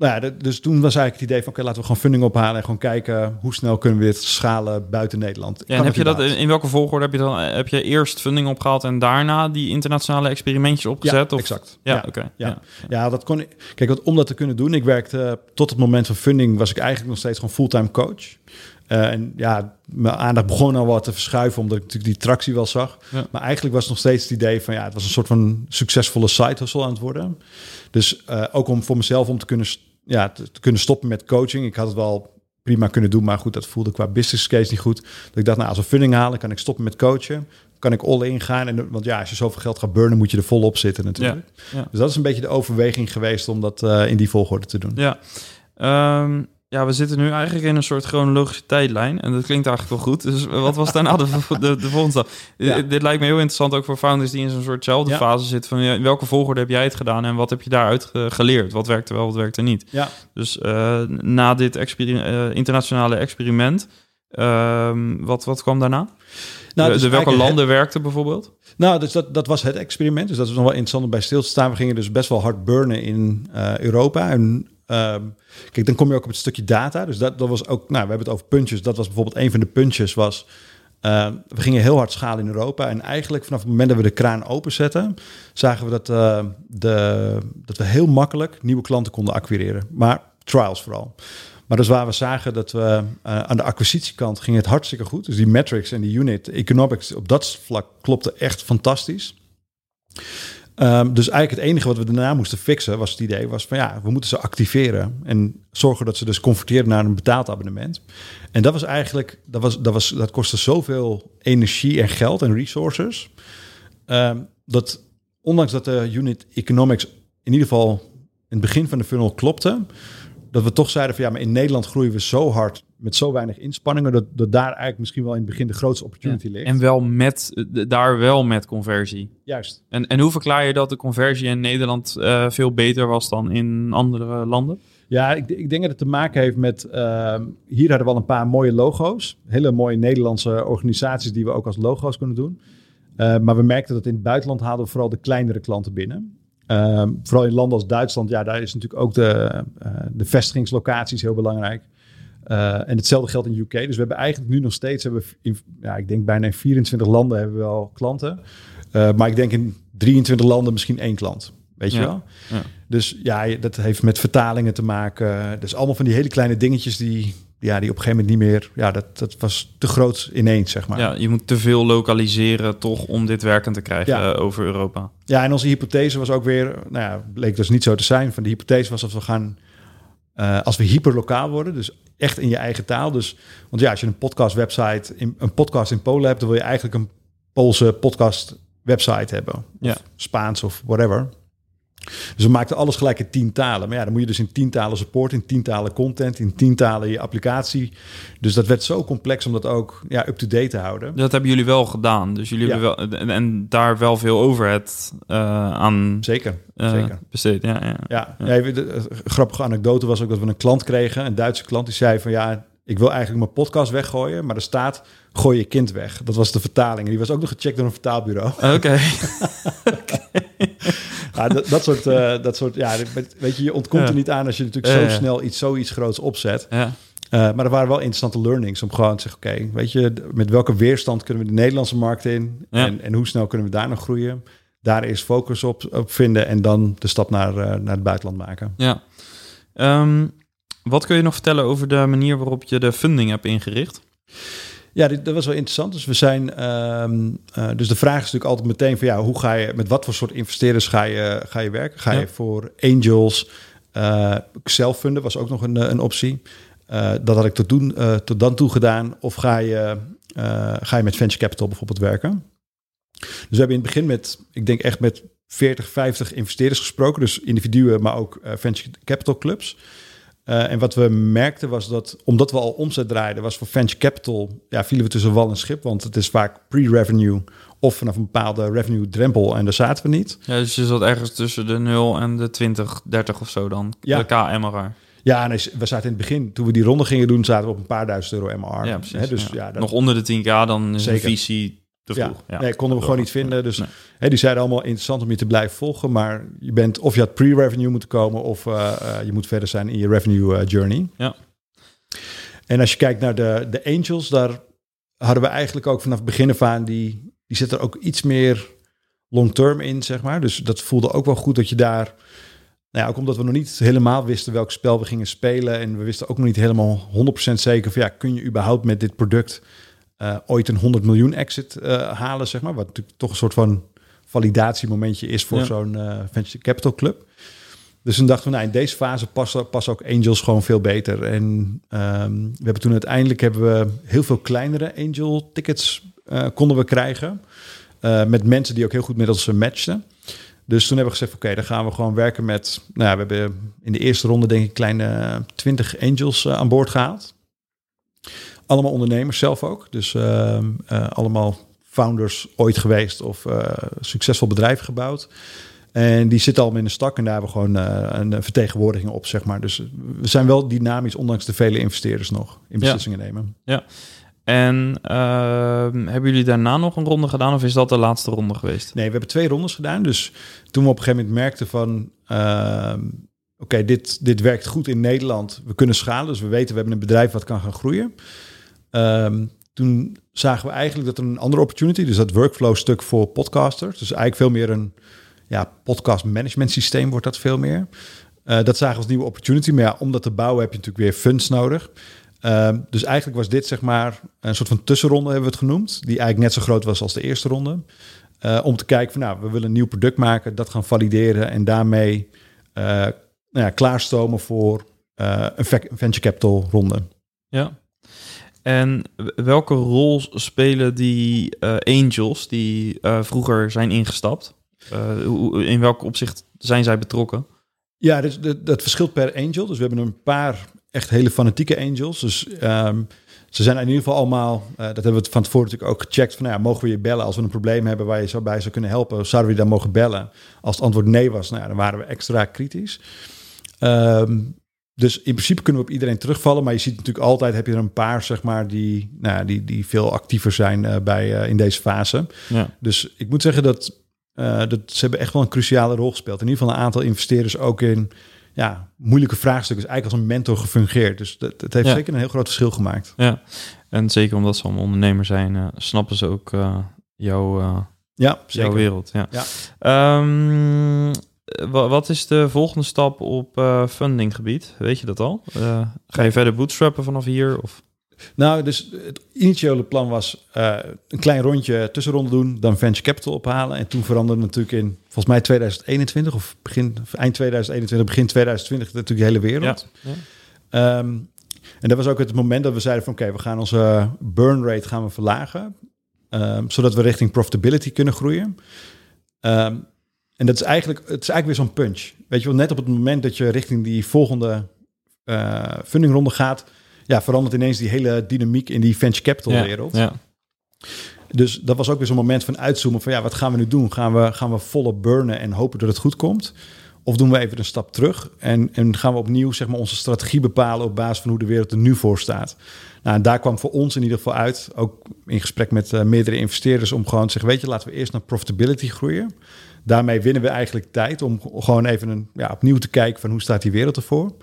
nou ja, dus toen was eigenlijk het idee van oké, laten we gewoon funding ophalen en gewoon kijken hoe snel kunnen we dit schalen buiten Nederland. Ja, en heb je dat in, in welke volgorde heb je dan? Heb je eerst funding opgehaald en daarna die internationale experimentjes opgezet? Ja, of? exact. Ja, Ja, oké. ja. Ja. Ja, dat kon ik. Kijk, want om dat te kunnen doen, ik werkte tot het moment van funding was ik eigenlijk nog steeds gewoon fulltime coach. Uh, en ja, mijn aandacht begon al wat te verschuiven, omdat ik natuurlijk die tractie wel zag. Ja. Maar eigenlijk was nog steeds het idee van ja, het was een soort van succesvolle side hustle aan het worden. Dus uh, ook om voor mezelf om te kunnen, ja, te, te, kunnen stoppen met coaching. Ik had het wel prima kunnen doen, maar goed, dat voelde qua business case niet goed. Dat ik dacht, nou, als we funding halen, kan ik stoppen met coachen. Kan ik all in gaan. En, want ja, als je zoveel geld gaat burnen, moet je er volop zitten natuurlijk. Ja, ja. Dus dat is een beetje de overweging geweest om dat uh, in die volgorde te doen. Ja. Um, ja, we zitten nu eigenlijk in een soort chronologische tijdlijn. En dat klinkt eigenlijk wel goed. Dus wat was daarna de, de, de volgende stap? Ja. Dit lijkt me heel interessant ook voor founders die in zo'n soortzelfde ja. fase zitten. Van in welke volgorde heb jij het gedaan en wat heb je daaruit geleerd? Wat werkte wel, wat werkte niet? Ja. Dus uh, na dit uh, internationale experiment, uh, wat, wat kwam daarna? Nou, dus de welke landen het... werkten bijvoorbeeld? Nou, dus dat, dat was het experiment. Dus dat is nog wel interessant om bij stil te staan. We gingen dus best wel hard burnen in Europa. En uh, kijk, dan kom je ook op het stukje data. Dus dat, dat was ook, nou, we hebben het over puntjes. Dat was bijvoorbeeld een van de puntjes was... Uh, we gingen heel hard schalen in Europa. En eigenlijk vanaf het moment dat we de kraan openzetten... zagen we dat, uh, de, dat we heel makkelijk nieuwe klanten konden acquireren. Maar trials vooral. Maar dus waar we zagen dat we uh, aan de acquisitiekant ging het hartstikke goed. Dus die metrics en die unit economics op dat vlak klopte echt fantastisch. Um, dus eigenlijk het enige wat we daarna moesten fixen was het idee was van ja, we moeten ze activeren en zorgen dat ze dus converteren naar een betaald abonnement. En dat was eigenlijk, dat, was, dat, was, dat kostte zoveel energie en geld en resources, um, dat ondanks dat de unit economics in ieder geval in het begin van de funnel klopte, dat we toch zeiden van ja, maar in Nederland groeien we zo hard met zo weinig inspanningen, dat, dat daar eigenlijk misschien wel in het begin de grootste opportunity ja. ligt. En wel met, daar wel met conversie. Juist. En, en hoe verklaar je dat de conversie in Nederland uh, veel beter was dan in andere landen? Ja, ik, ik, denk dat het te maken heeft met... Ehm, hier hadden we al een paar mooie logo's. Hele mooie Nederlandse organisaties die we ook als logo's kunnen doen. Uh, maar we merkten dat in het buitenland haalden we vooral de kleinere klanten binnen. Ehm, vooral in landen als Duitsland, ja, daar is natuurlijk ook de, uh, de vestigingslocaties heel belangrijk. Uh, en hetzelfde geldt in UK. Dus we hebben eigenlijk nu nog steeds, hebben in, ja, ik denk bijna in 24 landen hebben we wel klanten. maar ik denk in 23 landen misschien één klant. Weet je wel? Ja. Dus ja, dat heeft met vertalingen te maken. Dus allemaal van die hele kleine dingetjes die, ja, die op een gegeven moment niet meer... Ja, dat, dat was te groot ineens, zeg maar. Ja, je moet te veel lokaliseren toch om dit werkend te krijgen Ja. eh, over Europa. Ja, en onze hypothese was ook weer... Nou ja, bleek dus niet zo te zijn. Van de hypothese was dat we gaan... eh, als we hyperlokaal worden, dus echt in je eigen taal. Dus, want ja, als je een podcast website, in, een podcast in Polen hebt, dan wil je eigenlijk een Poolse podcast website hebben. Of Ja. Spaans of whatever. Dus we maakten alles gelijk in tien talen. Maar ja, dan moet je dus in tien talen support, in tien talen content, in tien talen je applicatie. Dus dat werd zo complex om dat ook ja, up-to-date te houden. Dat hebben jullie wel gedaan. Dus jullie Ja. hebben wel en, en daar wel veel overhead eh aan Zeker, eh, zeker. besteed. Ja, ja. Ja, ja. de, de grappige anekdote was ook dat we een klant kregen, een Duitse klant, die zei van ja, ik wil eigenlijk mijn podcast weggooien, maar er staat gooi je kind weg. Dat was de vertaling. En die was ook nog gecheckt door een vertaalbureau. Oké. Ja, dat, dat soort, eh, dat soort, ja, weet je, je ontkomt Ja. er niet aan als je natuurlijk Ja, zo snel iets, zoiets groots opzet. ja. Eh, maar er waren wel interessante learnings om gewoon te zeggen, oké, weet je, met welke weerstand kunnen we de Nederlandse markt in? En, en hoe snel kunnen we daar nog groeien? Daar eerst focus op, op vinden en dan de stap naar, eh, naar het buitenland maken. ja. Ehm, wat kun je nog vertellen over de manier waarop je de funding hebt ingericht? Ja, dit, dat was wel interessant. Dus we zijn. ehm, eh, dus de vraag is natuurlijk altijd meteen van ja, hoe ga je met wat voor soort investeerders ga je, ga je werken? Ga Ja. je voor angels? eh zelffunden was ook nog een, een optie. Eh, dat had ik tot, doen, tot dan toe gedaan. Of ga je, ga je met venture capital bijvoorbeeld werken? Dus we hebben in het begin met, ik denk echt met 40, 50 investeerders gesproken. Dus individuen, maar ook venture capital clubs. Eh, en wat we merkten was dat, omdat we al omzet draaiden, was voor venture capital, ja, vielen we tussen wal en schip. Want het is vaak pre-revenue of vanaf een bepaalde revenue drempel en daar zaten we niet. Ja, dus je zat ergens tussen de 0 en de 20, 30 of zo dan. Ja. De KMRR. Ja, en we zaten in het begin, toen we die ronde gingen doen, zaten we op een paar duizend euro MR. Ja, precies. Dus ja. ja, dat, Nog onder de 10k, dan is Zeker. een visie te ja, vroeg. Ja. nee, konden we gewoon niet vinden. Dus Nee. hè, die zeiden allemaal interessant om je te blijven volgen, maar je bent of je had pre-revenue moeten komen of eh, eh, je moet verder zijn in je revenue eh, journey. Ja. En als je kijkt naar de, de angels, daar hadden we eigenlijk ook vanaf het begin af aan die, die zit er ook iets meer long term in, zeg maar. Dus dat voelde ook wel goed dat je daar, nou ja, ook omdat we nog niet helemaal wisten welk spel we gingen spelen en we wisten ook nog niet helemaal 100% zeker van ja, kun je überhaupt met dit product eh, ooit een 100 miljoen exit eh, halen, zeg maar. Wat natuurlijk toch een soort van validatiemomentje is voor Ja. zo'n eh, venture capital club. Dus toen dachten we, nou, in deze fase passen, passen ook angels gewoon veel beter. En ehm, we hebben toen uiteindelijk hebben we heel veel kleinere angel tickets konden we krijgen. Met mensen die ook heel goed met ons matchten. Dus toen hebben we gezegd, oké, dan gaan we gewoon werken met... Nou, ja, we hebben in de eerste ronde denk ik kleine 20 angels aan boord gehaald. Allemaal ondernemers zelf ook. Dus ehm, eh, allemaal founders ooit geweest of eh, succesvol bedrijf gebouwd. En die zitten allemaal in de stak en daar hebben we gewoon eh, een vertegenwoordiging op, zeg maar. Dus we zijn wel dynamisch, ondanks de vele investeerders nog in beslissingen nemen. En ehm, hebben jullie daarna nog een ronde gedaan of is dat de laatste ronde geweest? Nee, we hebben twee rondes gedaan. Dus toen we op een gegeven moment merkten van... ehm, oké, dit, dit werkt goed in Nederland. We kunnen schalen, dus we weten we hebben een bedrijf wat kan gaan groeien. Ehm, toen zagen we eigenlijk dat er een andere opportunity... dus dat workflow stuk voor podcasters... dus eigenlijk veel meer een ja, podcast management systeem wordt dat veel meer. Eh, dat zagen we als nieuwe opportunity. Maar ja, om dat te bouwen heb je natuurlijk weer funds nodig. Ehm, dus eigenlijk was dit zeg maar een soort van tussenronde hebben we het genoemd. Die eigenlijk net zo groot was als de eerste ronde. Eh, om te kijken van nou, we willen een nieuw product maken, dat gaan valideren en daarmee eh, nou ja, klaarstomen voor een ve- venture capital ronde. Ja. En welke rol spelen die eh, angels die eh, vroeger zijn ingestapt? Eh, in welk opzicht zijn zij betrokken? Ja, dus dat, verschilt per angel. Dus we hebben een paar echt hele fanatieke angels. Dus ehm, ze zijn in ieder geval allemaal, dat hebben we van tevoren natuurlijk ook gecheckt. Van, nou ja, mogen we je bellen als we een probleem hebben waar je zo bij zou kunnen helpen? Zouden we je dan mogen bellen? Als het antwoord nee was, nou dan waren we extra kritisch. Ehm, dus in principe kunnen we op iedereen terugvallen. Maar je ziet natuurlijk altijd, heb je er een paar, zeg maar, die, nou, ja, die, die veel actiever zijn uh, bij, uh, in deze fase. Ja. Dus ik moet zeggen dat, uh, dat ze hebben echt wel een cruciale rol gespeeld. In ieder geval een aantal investeerders ook in ja, moeilijke vraagstukken. is eigenlijk als een mentor gefungeerd. Dus dat, dat heeft Ja. zeker een heel groot verschil gemaakt. Ja, en zeker omdat ze allemaal ondernemer zijn, eh, snappen ze ook eh, jouw, eh, Ja, zeker. jouw wereld. Ja. Ja. Ehm, wat is de volgende stap op eh, fundinggebied? Weet je dat al? Eh, ga je verder bootstrappen vanaf hier? Of? Nou, dus het initiële plan was eh, een klein rondje tussenronde doen, dan venture capital ophalen. En toen veranderde natuurlijk in, volgens mij 2021 of begin, eind 2021, begin 2020 natuurlijk de hele wereld. Ja. Ehm, en dat was ook het moment dat we zeiden van oké, we gaan onze burn rate gaan we verlagen. ehm, zodat we richting profitability kunnen groeien. Ehm, en dat is eigenlijk, het is eigenlijk weer zo'n punch. Weet je wel, net op het moment dat je richting die volgende eh fundingronde gaat, ja, verandert ineens die hele dynamiek in die venture capital Ja, wereld. Ja. Dus dat was ook weer zo'n moment van uitzoomen van ja, wat gaan we nu doen? Gaan we, gaan we volop burnen en hopen dat het goed komt? Of doen we even een stap terug en, en gaan we opnieuw zeg maar, onze strategie bepalen op basis van hoe de wereld er nu voor staat? Nou, en daar kwam voor ons in ieder geval uit, ook in gesprek met eh, meerdere investeerders, om gewoon te zeggen, weet je, laten we eerst naar profitability groeien. Daarmee winnen we eigenlijk tijd om gewoon even een, ja, opnieuw te kijken van hoe staat die wereld ervoor.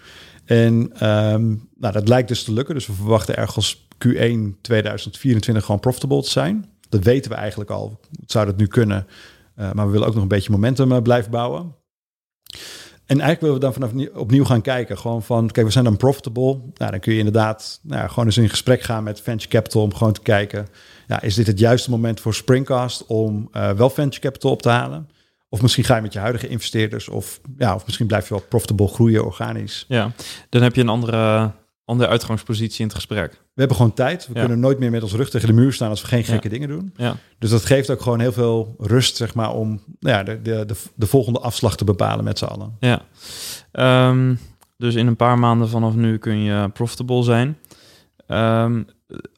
En ehm, nou, dat lijkt dus te lukken. Dus we verwachten ergens Q1 2024 gewoon profitable te zijn. Dat weten we eigenlijk al. Het zou dat nu kunnen. Uh, maar we willen ook nog een beetje momentum uh, blijven bouwen. En eigenlijk willen we dan vanaf nie- opnieuw gaan kijken. Gewoon van, kijk, we zijn dan profitable. Nou, dan kun je inderdaad nou, gewoon eens in gesprek gaan met venture capital om gewoon te kijken. Ja, is dit het juiste moment voor Springcast om uh, wel venture capital op te halen? Of misschien ga je met je huidige investeerders, of, ja, of misschien blijf je wel profitable groeien organisch. ja, dan heb je een andere, andere uitgangspositie in het gesprek. We hebben gewoon tijd. We Ja. kunnen nooit meer met ons rug tegen de muur staan als we geen gekke Ja. dingen doen. Ja, Dus dat geeft ook gewoon heel veel rust, zeg maar, om nou ja, de, de, de, de volgende afslag te bepalen met z'n allen. ja. Ehm, dus in een paar maanden vanaf nu kun je profitable zijn. Ehm,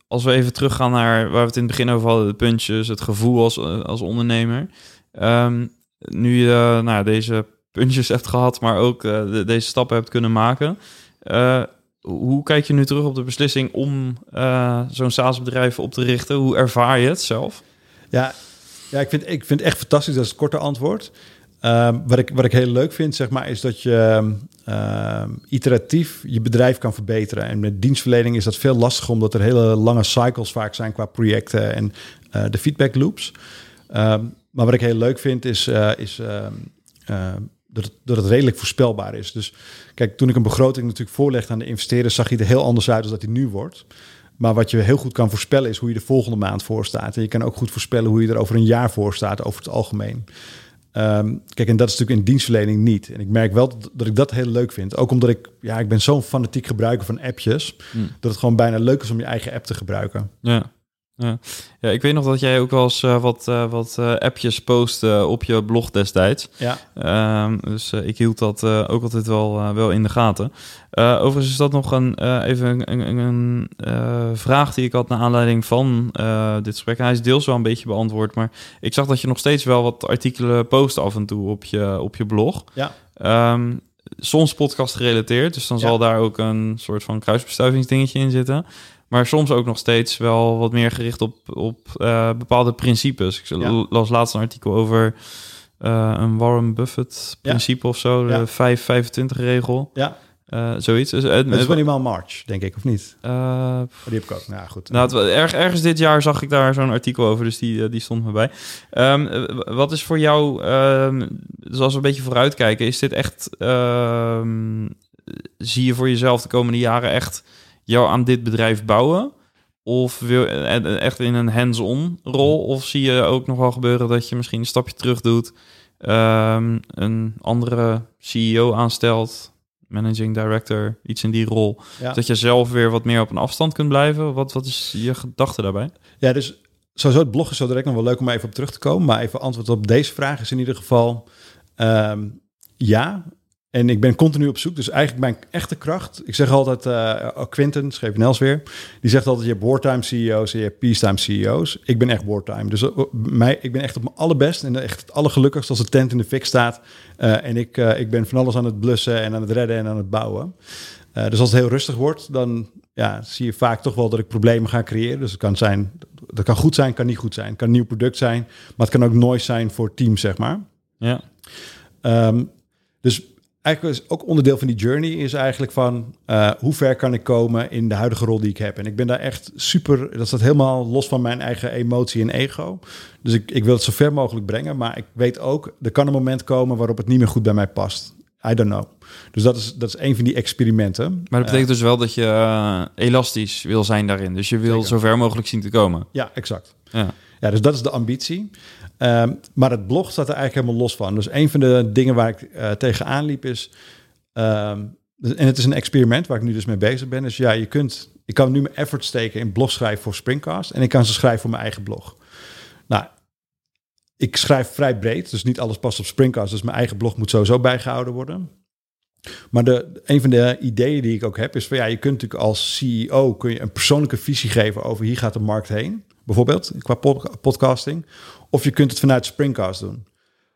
als we even teruggaan naar waar we het in het begin over hadden, de puntjes, het gevoel als, eh, als ondernemer. Ehm, nu je eh, nou, deze puntjes hebt gehad, maar ook eh, de- deze stappen hebt kunnen maken. eh, hoe kijk je nu terug op de beslissing om zo'n SaaS-bedrijf op te richten? Hoe ervaar je het zelf? Ja, ja ik, vind, ik vind het echt fantastisch. Dat is het korte antwoord. Ehm, wat, ik, wat ik heel leuk vind, zeg maar, is dat je ehm, iteratief je bedrijf kan verbeteren. En met dienstverlening is dat veel lastiger, omdat er hele lange cycles vaak zijn qua projecten en de feedback loops. Maar wat ik heel leuk vind, is, eh, is ehm, eh, dat, het, dat het redelijk voorspelbaar is. Dus kijk, toen ik een begroting natuurlijk voorlegde aan de investeerders, zag hij er heel anders uit dan dat hij nu wordt. Maar wat je heel goed kan voorspellen is hoe je de volgende maand voor staat. En je kan ook goed voorspellen hoe je er over een jaar voor staat, over het algemeen. Ehm, kijk, en dat is natuurlijk in dienstverlening niet. En ik merk wel dat, dat ik dat heel leuk vind. Ook omdat ik, ja, ik ben zo'n fanatiek gebruiker van appjes, Hmm. dat het gewoon bijna leuk is om je eigen app te gebruiken. Ja. Ja. ja, ik weet nog dat jij ook wel eens eh, wat, eh, wat eh, appjes post eh, op je blog destijds. Ja, Ehm, dus ik hield dat ook altijd wel, wel in de gaten. Overigens is dat nog een, even een, een, een vraag die ik had naar aanleiding van dit gesprek. Hij is deels wel een beetje beantwoord, maar ik zag dat je nog steeds wel wat artikelen post af en toe op je, op je blog. ja, Ehm, soms podcast gerelateerd, dus dan Ja. zal daar ook een soort van kruisbestuivingsdingetje in zitten. Maar soms ook nog steeds wel wat meer gericht op, op eh, bepaalde principes. Ik Ja. las laatst een artikel over eh, een Warren Buffett principe of zo, de Ja. 525 regel, ja. eh, zoiets. Dus, Het is minimaal March, denk ik, of niet? Oh, die heb ik ook. Nou, goed. nou, erg, ergens dit jaar zag ik daar zo'n artikel over, dus die, die stond me bij. Ehm, eh, wat is voor jou, dus als we een beetje vooruitkijken, is dit echt, ehm, zie je voor jezelf de komende jaren echt jou aan dit bedrijf bouwen? Of wil eh, eh, echt in een hands-on rol? Of zie je ook nog wel gebeuren dat je misschien een stapje terug doet, ehm, een andere CEO aanstelt, managing director, iets in die rol? ja. Dat je zelf weer wat meer op een afstand kunt blijven. Wat, wat is je gedachte daarbij? Ja, dus sowieso het blog is zo direct nog wel leuk om even op terug te komen. Maar even antwoord op deze vraag is in ieder geval ehm, ja. En ik ben continu op zoek. Dus eigenlijk mijn echte kracht. Ik zeg altijd, eh Quinten, schreef Nels weer. Die zegt altijd, je hebt wartime CEO's en je hebt peacetime CEO's. Ik ben echt wartime. Dus eh, mij, ik ben echt op mijn allerbest en echt het allergelukkigst als de tent in de fik staat. Eh, en ik, ik ben van alles aan het blussen en aan het redden en aan het bouwen. Uh, dus als het heel rustig wordt, dan ja, zie je vaak toch wel dat ik problemen ga creëren. Dus het kan zijn, dat kan goed zijn, kan niet goed zijn. Het kan een nieuw product zijn, maar het kan ook nooit zijn voor teams, zeg maar. Ja. Um, dus eigenlijk is ook onderdeel van die journey is eigenlijk van uh, hoe ver kan ik komen in de huidige rol die ik heb. En ik ben daar echt super, dat staat helemaal los van mijn eigen emotie en ego. Dus ik, ik wil het zo ver mogelijk brengen, maar ik weet ook, er kan een moment komen waarop het niet meer goed bij mij past. I don't know. Dus dat is, dat is een van die experimenten. Maar dat betekent dus wel dat je uh, elastisch wil zijn daarin. Dus je wil Zeker. zo ver mogelijk zien te komen. Ja, exact. Ja. ja, dus dat is de ambitie. Um, maar het blog staat er eigenlijk helemaal los van. Dus een van de dingen waar ik uh, tegenaan liep is... Um, en het is een experiment waar ik nu dus mee bezig ben. Dus ja, je kunt... Ik kan nu mijn effort steken in blog schrijven voor Springcast... en ik kan ze schrijven voor mijn eigen blog. Nou, ik schrijf vrij breed, dus niet alles past op Springcast. Dus mijn eigen blog moet sowieso bijgehouden worden. Maar de, een van de ideeën die ik ook heb is van ja, je kunt natuurlijk als CEO kun je een persoonlijke visie geven over hier gaat de markt heen, bijvoorbeeld qua podcasting. Of je kunt het vanuit Springcast doen.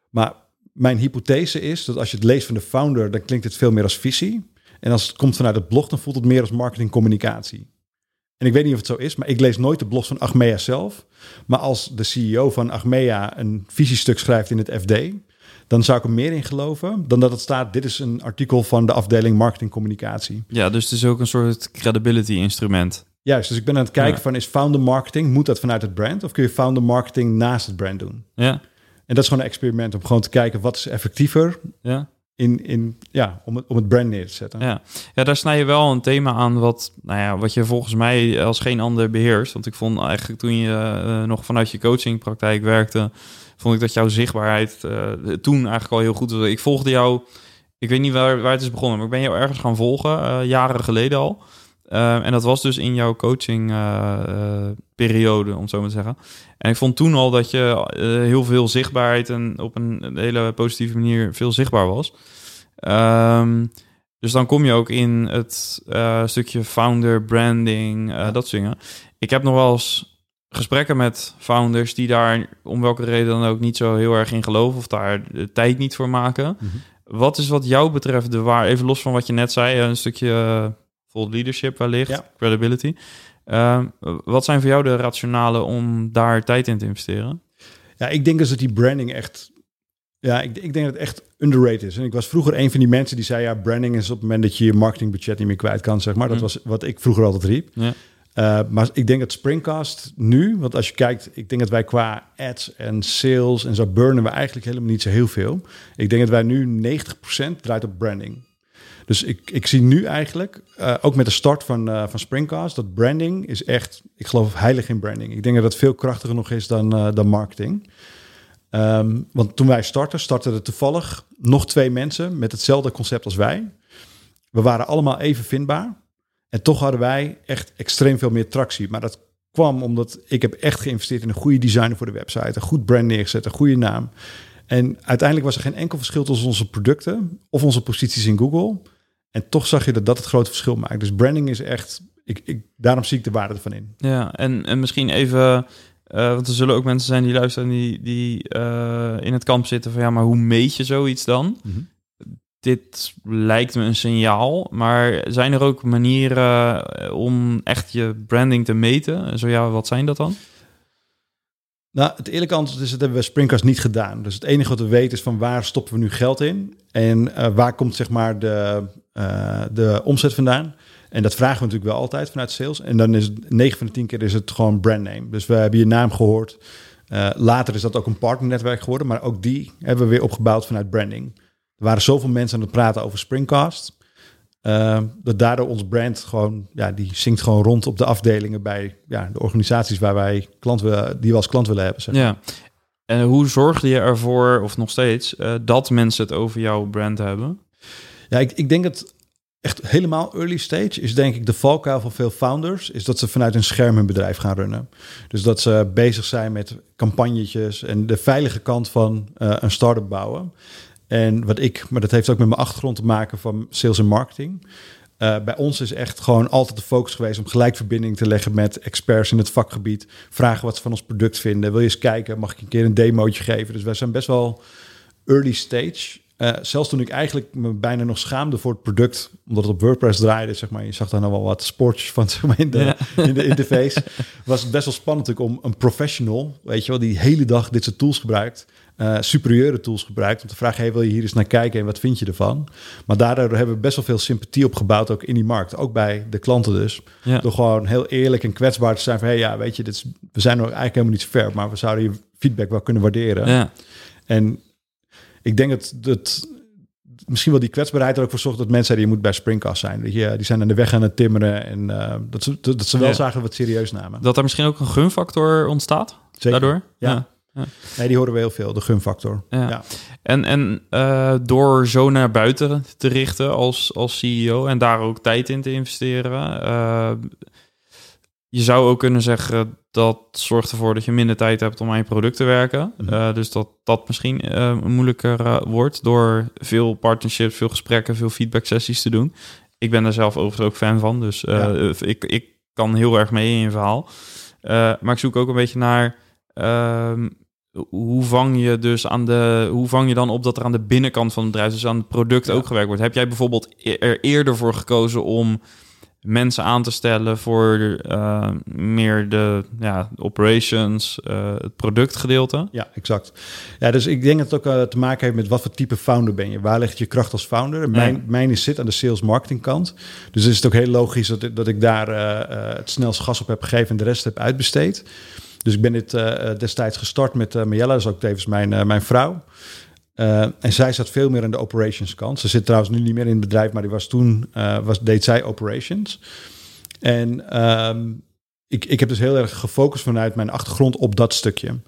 Maar mijn hypothese is dat als je het leest van de founder, dan klinkt het veel meer als visie. En als het komt vanuit het blog, dan voelt het meer als marketingcommunicatie. En ik weet niet of het zo is, maar ik lees nooit de blogs van Achmea zelf. Maar als de CEO van Achmea een visiestuk schrijft in het FD, dan zou ik er meer in geloven dan dat het staat: dit is een artikel van de afdeling marketingcommunicatie. Ja, dus het is ook een soort credibility instrument. Juist, dus ik ben aan het kijken van is founder marketing, moet dat vanuit het brand of kun je founder marketing naast het brand doen? Ja. En dat is gewoon een experiment om gewoon te kijken wat is effectiever ja. in, in, ja, om, het, om het brand neer te zetten. Ja. ja, daar snij je wel een thema aan wat, nou ja, wat je volgens mij als geen ander beheerst. Want ik vond eigenlijk toen je uh, nog vanuit je coachingpraktijk werkte, vond ik dat jouw zichtbaarheid uh, toen eigenlijk al heel goed was. Ik volgde jou, ik weet niet waar, waar het is begonnen, maar ik ben jou ergens gaan volgen, uh, jaren geleden al. Uh, en dat was dus in jouw coaching periode, om zo maar te zeggen. En ik vond toen al dat je heel veel zichtbaarheid en op een hele positieve manier veel zichtbaar was. Um, dus dan kom je ook in het stukje founder, branding, dat soort dingen. Ik heb nog wel eens gesprekken met founders die daar om welke reden dan ook niet zo heel erg in geloven of daar de tijd niet voor maken. Mhm. Wat is wat jou betreft de waar, even los van wat je net zei, een stukje leadership wellicht, credibility. Uh, wat zijn voor jou de rationalen om daar tijd in te investeren? Ja, ik denk dus dat die branding echt ja, ik, ik, denk dat het echt underrated is. En ik was vroeger een van die mensen die zei... ja, branding is op het moment dat je je marketingbudget niet meer kwijt kan, zeg maar. Dat mhm. was wat ik vroeger altijd riep. Ja. Uh, maar ik denk dat Springcast nu, want als je kijkt, ik denk dat wij qua ads en sales en zo burnen we eigenlijk helemaal niet zo heel veel. Ik denk dat wij nu 90% draait op branding. Dus ik, ik zie nu eigenlijk, uh, ook met de start van, uh, van Springcast, dat branding is echt, ik geloof heilig in branding. Ik denk dat het veel krachtiger nog is dan, dan marketing. Um, want toen wij startten, startten er toevallig nog twee mensen met hetzelfde concept als wij. We waren allemaal even vindbaar. En toch hadden wij echt extreem veel meer tractie. Maar dat kwam omdat ik heb echt geïnvesteerd in een goede designer voor de website. Een goed brand neergezet, een goede naam. En uiteindelijk was er geen enkel verschil tussen onze producten of onze posities in Google. En toch zag je dat dat het grote verschil maakt. Dus branding is echt, ik, ik, daarom zie ik de waarde ervan in. Ja, en, en misschien even, uh, want er zullen ook mensen zijn die luisteren die, die uh, in het kamp zitten van ja, maar hoe meet je zoiets dan? Mm -hmm dit lijkt me een signaal, maar zijn er ook manieren eh, om echt je branding te meten? Zo ja, wat zijn dat dan? Nou, het eerlijke antwoord is, dat hebben we Springcast niet gedaan. Dus het enige wat we weten is van waar stoppen we nu geld in en uh, waar komt zeg maar de, uh, de omzet vandaan. En dat vragen we natuurlijk wel altijd vanuit sales. En dan is het 9 van de 10 keer is het gewoon brandname. Dus we hebben je naam gehoord. Uh, later is dat ook een partnernetwerk geworden, maar ook die hebben we weer opgebouwd vanuit branding. Er waren zoveel mensen aan het praten over Springcast. Uh, dat daardoor ons brand gewoon, ja, die zingt gewoon rond op de afdelingen bij ja, de organisaties waar wij klant willen, die we als klant willen hebben. Zeg. Ja. En hoe zorgde je ervoor, of nog steeds, uh, dat mensen het over jouw brand hebben? Ja, ik, denk dat echt helemaal early stage is denk ik de valkuil van veel founders, is dat ze vanuit een scherm hun bedrijf gaan runnen. Dus dat ze bezig zijn met campagnetjes en de veilige kant van uh, een start-up bouwen. En wat ik, maar dat heeft ook met mijn achtergrond te maken van sales en marketing. Uh, bij ons is echt gewoon altijd de focus geweest om gelijk verbinding te leggen met experts in het vakgebied. Vragen wat ze van ons product vinden. Wil je eens kijken? Mag ik een keer een demootje geven? Dus wij zijn best wel early stage. Uh, zelfs toen ik eigenlijk me bijna nog schaamde voor het product, omdat het op WordPress draaide, zeg maar, je zag daar nog wel wat sportjes van zeg maar, in, de, in de interface, was het best wel spannend om een professional, weet je wel, die hele dag dit soort tools gebruikt, uh, superieure tools gebruikt, om te vragen, hey, wil je hier eens naar kijken en wat vind je ervan? Maar daardoor hebben we best wel veel sympathie opgebouwd, ook in die markt, ook bij de klanten dus, ja. door gewoon heel eerlijk en kwetsbaar te zijn van, hey, ja, weet je, dit is, we zijn nog eigenlijk helemaal niet zo ver, maar we zouden je feedback wel kunnen waarderen. Ja. En ik denk dat, dat misschien wel die kwetsbaarheid er ook voor zorgt dat mensen die je moet bij Springcast zijn. Die, die zijn aan de weg aan het timmeren en uh, dat, ze, dat ze wel ja. zagen wat serieus namen. Dat er misschien ook een gunfactor ontstaat Zeker. daardoor? Ja. ja. Nee, die horen we heel veel, de gunfactor. Ja. ja. En, en uh, door zo naar buiten te richten als, als CEO en daar ook tijd in te investeren, uh, je zou ook kunnen zeggen dat zorgt ervoor dat je minder tijd hebt om aan je product te werken. Mm -hmm. uh, dus dat dat misschien uh, moeilijker uh, wordt door veel partnerships, veel gesprekken, veel feedback sessies te doen. Ik ben daar zelf overigens ook fan van, dus ja. ik, ik kan heel erg mee in je verhaal. maar ik zoek ook een beetje naar ehm, hoe vang je dus aan de hoe vang je dan op dat er aan de binnenkant van het bedrijf, dus aan het product ja. ook gewerkt wordt. Heb jij bijvoorbeeld e-, er eerder voor gekozen om mensen aan te stellen voor uh, meer de ja, operations, uh, het productgedeelte. Ja, exact. Ja, dus ik denk dat het ook uh, te maken heeft met wat voor type founder ben je. Waar ligt je kracht als founder? Mijn, ja. mijn is zit aan de sales marketing kant. Dus is het ook heel logisch dat, ik, dat ik daar het snelst gas op heb gegeven en de rest heb uitbesteed. Dus ik ben dit destijds gestart met Mariella, dat is ook tevens mijn, mijn vrouw. Uh, en zij zat veel meer aan de operations kant. Ze zit trouwens nu niet meer in het bedrijf, maar die was toen uh, was, deed zij operations. En um, ik, ik heb dus heel erg gefocust vanuit mijn achtergrond op dat stukje.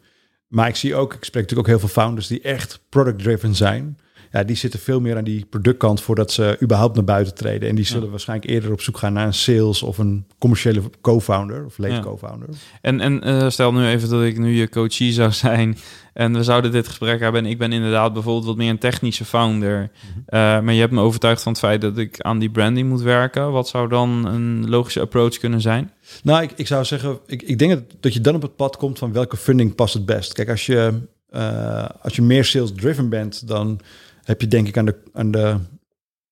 Maar ik zie ook, ik spreek natuurlijk ook heel veel founders die echt product-driven zijn. Ja, die zitten veel meer aan die productkant voordat ze überhaupt naar buiten treden. En die zullen ja. waarschijnlijk eerder op zoek gaan naar een sales of een commerciële co-founder of late ja. co-founder. En, en uh, stel nu even dat ik nu je coachie zou zijn en we zouden dit gesprek hebben en ik ben inderdaad bijvoorbeeld wat meer een technische founder. Mm -hmm. uh, maar je hebt me overtuigd van het feit dat ik aan die branding moet werken. Wat zou dan een logische approach kunnen zijn? Nou, ik, ik zou zeggen, ik, ik denk dat, dat je dan op het pad komt van welke funding past het best. Kijk, als je, uh, als je meer sales-driven bent, dan heb je denk ik aan de, aan de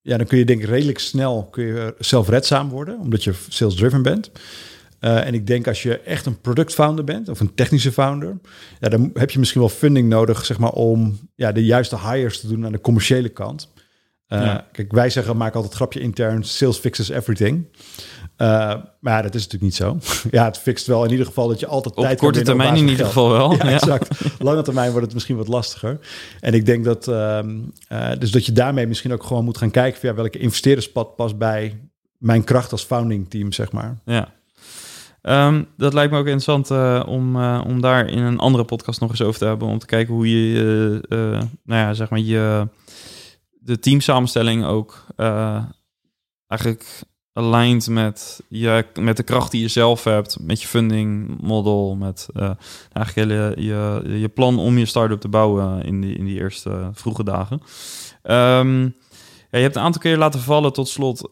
ja, dan kun je denk ik redelijk snel kun je zelfredzaam worden, omdat je sales driven bent. Uh, en ik denk als je echt een product founder bent of een technische founder, ja, dan heb je misschien wel funding nodig, zeg maar, om ja, de juiste hires te doen aan de commerciële kant. Uh, ja. Kijk, wij zeggen, maak altijd grapje intern, sales fixes everything. Uh, maar ja, dat is natuurlijk niet zo. ja, het fixt wel in ieder geval dat je altijd op tijd korte termijn in ieder geval wel. Ja, ja, exact. Lange termijn wordt het misschien wat lastiger. En ik denk dat, uh, dus dat je daarmee misschien ook gewoon moet gaan kijken via welke investeerderspad past bij mijn kracht als founding team, zeg maar. Ja. Um, dat lijkt me ook interessant uh, om, uh, om daar in een andere podcast nog eens over te hebben. Om te kijken hoe je, uh, nou ja, zeg maar, je, de teamsamenstelling ook eigenlijk aligned met, je, met de kracht die je zelf hebt, met je funding model, met eigenlijk je, je, je plan om je start-up te bouwen in die, in die eerste vroege dagen. Um, ja, je hebt een aantal keer laten vallen tot slot.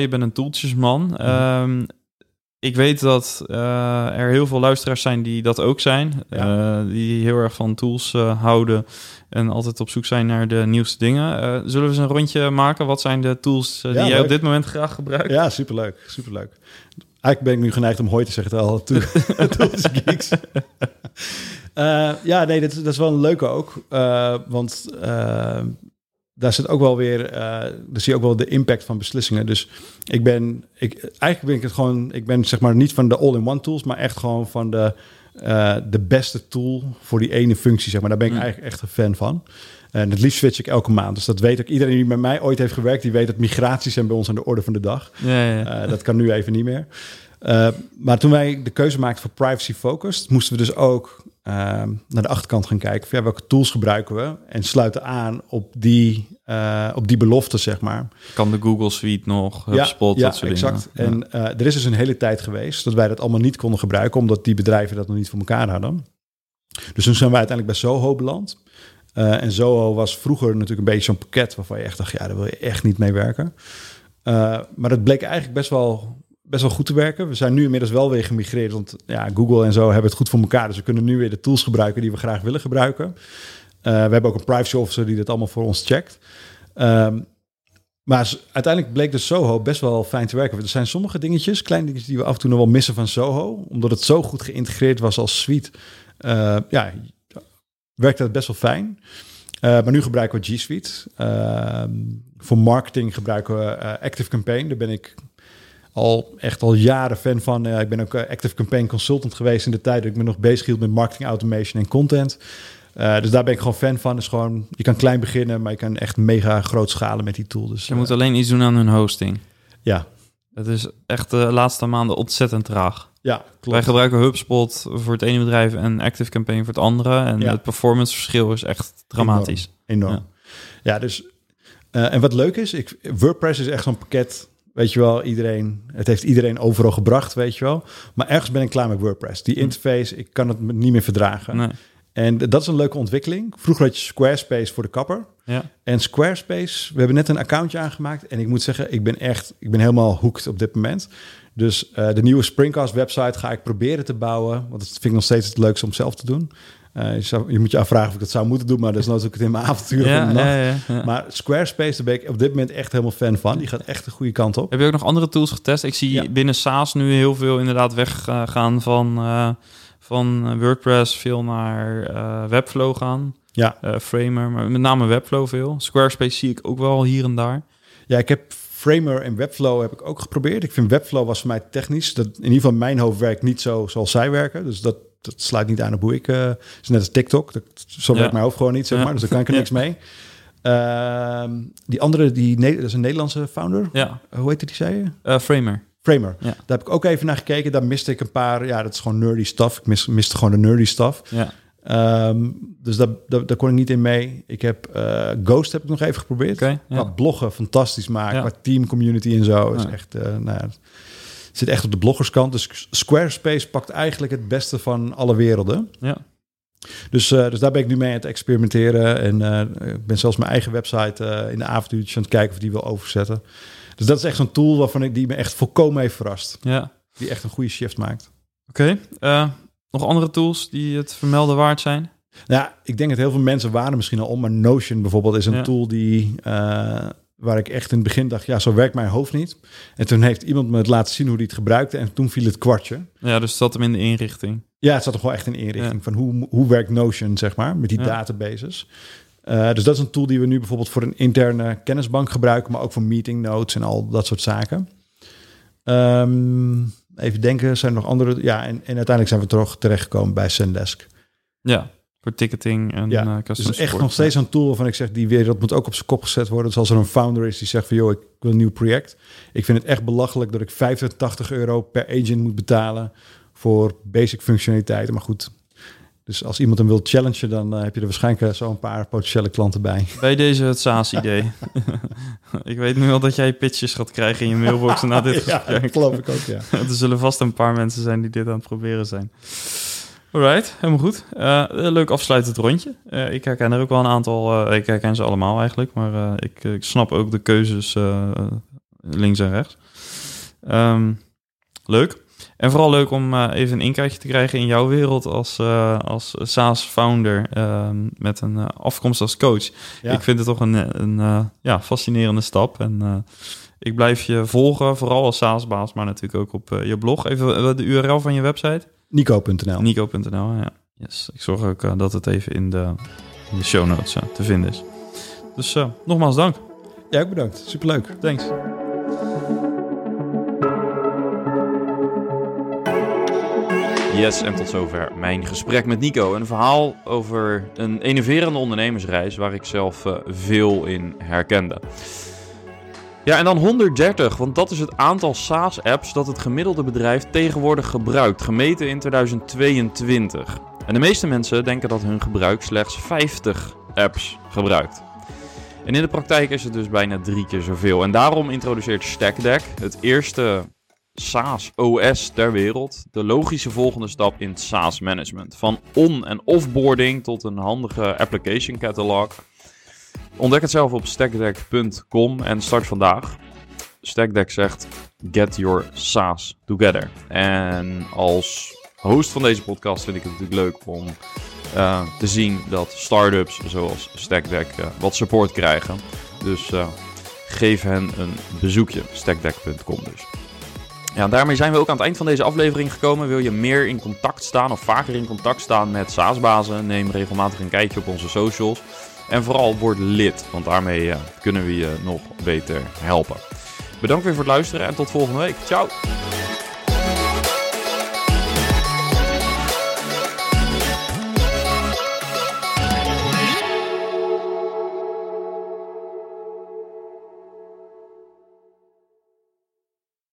je bent een toeltjesman. Mm. Um, ik weet dat uh, er heel veel luisteraars zijn die dat ook zijn. Ja. Uh, die heel erg van tools uh, houden en altijd op zoek zijn naar de nieuwste dingen. zullen we eens een rondje maken? Wat zijn de tools die ja, jij op dit moment graag gebruikt? Ja, superleuk. superleuk. Eigenlijk ben ik nu geneigd om hooi te zeggen al. tools geeks. ja, nee, dat, dat, is wel een leuke ook. want daar zit ook wel weer, uh, daar zie je ook wel de impact van beslissingen. Dus ik ben, ik, eigenlijk ben ik het gewoon, ik ben zeg maar niet van de all-in-one tools, maar echt gewoon van de, uh, de beste tool voor die ene functie, zeg maar. Daar ben ik mm. eigenlijk echt een fan van. En het liefst switch ik elke maand. Dus dat weet ook iedereen die met mij ooit heeft gewerkt, die weet dat migraties zijn bij ons aan de orde van de dag. Ja, ja. Uh, dat kan nu even niet meer. Maar toen wij de keuze maakten voor privacy focused, moesten we dus ook naar de achterkant gaan kijken. Van, ja, welke tools gebruiken we? En sluiten aan op die, uh, op die belofte, zeg maar. Kan de Google Suite nog, HubSpot, ja, dat soort exact. dingen. En er is dus een hele tijd geweest dat wij dat allemaal niet konden gebruiken, omdat die bedrijven dat nog niet voor elkaar hadden. Dus toen zijn wij uiteindelijk bij Soho beland. en Zoho was vroeger natuurlijk een beetje zo'n pakket waarvan je echt dacht, ja, daar wil je echt niet mee werken. maar dat bleek eigenlijk best wel best wel goed te werken. We zijn nu inmiddels wel weer gemigreerd, want ja, Google en zo hebben het goed voor elkaar. Dus we kunnen nu weer de tools gebruiken die we graag willen gebruiken. we hebben ook een privacy officer die dat allemaal voor ons checkt. Ehm, maar uiteindelijk bleek de Soho best wel fijn te werken. Er zijn sommige dingetjes, kleine dingetjes die we af en toe nog wel missen van Soho. Omdat het zo goed geïntegreerd was als suite. Uh, ja, werkte dat best wel fijn. Uh, maar nu gebruiken we G Suite. Uh, voor marketing gebruiken we Active Campaign. Daar ben ik al echt al jaren fan van. ik ben ook Active Campaign consultant geweest in de tijd dat ik me nog bezig hield met marketing automation en content. Uh, dus daar ben ik gewoon fan van. Dus gewoon, je kan klein beginnen, maar je kan echt mega groot schalen met die tool. Dus, je uh, moet alleen iets doen aan hun hosting. Ja. Het is echt de laatste maanden ontzettend traag. Ja, klopt. Wij gebruiken HubSpot voor het ene bedrijf en Active Campaign voor het andere. En ja. het performanceverschil is echt dramatisch. Enorm. enorm. Ja. ja, dus... Uh, en wat leuk is, ik, WordPress is echt zo'n pakket... Weet je wel, iedereen, het heeft iedereen overal gebracht, weet je wel. Maar ergens ben ik klaar met WordPress. Die interface, ik kan het niet meer verdragen. Nee. En dat is een leuke ontwikkeling. Vroeger had je Squarespace voor de kapper. Ja. En Squarespace, we hebben net een accountje aangemaakt. En ik moet zeggen, ik ben echt, ik ben helemaal hooked op dit moment. Dus uh, de nieuwe Springcast website ga ik proberen te bouwen. Want dat vind ik nog steeds het leukste om zelf te doen. Uh, je, zou, je, moet je afvragen of ik dat zou moeten doen, maar dat is natuurlijk het in mijn avontuur ja, van de nacht. ja, ja, Maar Squarespace, daar ben ik op dit moment echt helemaal fan van. Die gaat echt de goede kant op. Heb je ook nog andere tools getest? Ik zie binnen SaaS nu heel veel inderdaad weggaan van... Uh, van WordPress veel naar uh, Webflow gaan. Ja. Framer, maar met name Webflow veel. Squarespace zie ik ook wel hier en daar. Ja, ik heb Framer en Webflow heb ik ook geprobeerd. Ik vind Webflow was voor mij technisch. Dat, in ieder geval mijn hoofd werkt niet zo zoals zij werken. Dus dat, dat sluit niet aan op hoe ik... Uh, is net als TikTok. Dat, zo werkt mijn hoofd gewoon niet, zeg maar. Dus daar kan ik er niks mee. Uh, die andere, die, dat is een Nederlandse founder. Ja. Hoe heet die, zei je? Uh, Framer. Framer. Ja. Daar heb ik ook even naar gekeken. Daar miste ik een paar. Ja, dat is gewoon nerdy stuff. Ik mis, miste gewoon de nerdy stuff. Ja. Um, dus daar, daar, daar, kon ik niet in mee. Ik heb uh, Ghost heb ik nog even geprobeerd. Okay, ja. Qua bloggen fantastisch maken. Ja. Qua team community en zo. Is Ja. echt, uh, nou ja, zit echt op de bloggerskant. Dus Squarespace pakt eigenlijk het beste van alle werelden. Ja. Dus, uh, dus daar ben ik nu mee aan het experimenteren. En uh, ik ben zelfs mijn eigen website uh, in de avontuurtjes aan het kijken of die wil overzetten. Dus dat is echt zo'n tool waarvan ik die me echt volkomen heeft verrast. Ja. Die echt een goede shift maakt. Oké. Okay. nog andere tools die het vermelden waard zijn? Ja, ik denk dat heel veel mensen waren misschien al om. Maar Notion bijvoorbeeld is een Ja. tool die... waar ik echt in het begin dacht, ja, zo werkt mijn hoofd niet. En toen heeft iemand me het laten zien hoe die het gebruikte. En toen viel het kwartje. Ja, dus het zat hem in de inrichting. Ja, het zat er gewoon echt in inrichting Ja. van hoe, hoe werkt Notion, zeg maar, met die Ja. databases. Uh, dus dat is een tool die we nu bijvoorbeeld voor een interne kennisbank gebruiken, maar ook voor meeting notes en al dat soort zaken. Ehm, even denken, zijn er nog andere? Ja, en, en uiteindelijk zijn we toch terechtgekomen bij Zendesk. Ja, voor ticketing en Ja, eh Dus echt support. nog steeds een tool waarvan ik zeg, die wereld moet ook op zijn kop gezet worden. Dus als er een founder is die zegt van, joh, ik wil een nieuw project. Ik vind het echt belachelijk dat ik 85 euro per agent moet betalen voor basic functionaliteiten. Maar goed, dus als iemand hem wil challengen, dan eh, heb je er waarschijnlijk zo een paar potentiële klanten bij. Bij deze het SaaS-idee. ik weet nu al dat jij pitches gaat krijgen in je mailbox na dit ja, gesprek. dat geloof ik ook, ja. er zullen vast een paar mensen zijn die dit aan het proberen zijn. Alright, helemaal goed. Eh, leuk afsluitend rondje. Eh, ik herken er ook wel een aantal. eh, ik herken ze allemaal eigenlijk, maar ik, ik snap ook de keuzes links en rechts. Ehm, leuk. En vooral leuk om even een inkijkje te krijgen in jouw wereld als, als SaaS-founder ehm, met een afkomst als coach. Ja. Ik vind het toch een, een ja, fascinerende stap. En ik blijf je volgen, vooral als SaaS-baas, maar natuurlijk ook op je blog. Even de URL van je website. Nico.nl. Nico.nl, ja. Yes. Ik zorg ook eh, dat het even in de, in de show notes eh, te vinden is. Dus eh, nogmaals dank. Ja, ook bedankt. Superleuk. Thanks. Yes, en tot zover mijn gesprek met Nico. Een verhaal over een enerverende ondernemersreis waar ik zelf veel in herkende. Ja, en dan 130, want dat is het aantal SaaS-apps dat het gemiddelde bedrijf tegenwoordig gebruikt, gemeten in 2022. En de meeste mensen denken dat hun gebruik slechts 50 apps gebruikt. En in de praktijk is het dus bijna drie keer zoveel. En daarom introduceert StackDeck het eerste SaaS OS ter wereld de logische volgende stap in SaaS management. Van on- en offboarding tot een handige application catalog. Ontdek het zelf op stackdeck.com en start vandaag. Stackdeck zegt get your SaaS together. En als host van deze podcast vind ik het natuurlijk leuk om eh, te zien dat startups zoals StackDeck uh, wat support krijgen. Dus uh, geef hen een bezoekje, stackdeck.com dus. Ja, daarmee zijn we ook aan het eind van deze aflevering gekomen. Wil je meer in contact staan of vaker in contact staan met SaaS-bazen? Neem regelmatig een kijkje op onze socials. En vooral word lid, want daarmee kunnen we je nog beter helpen. Bedankt weer voor het luisteren en tot volgende week. Ciao!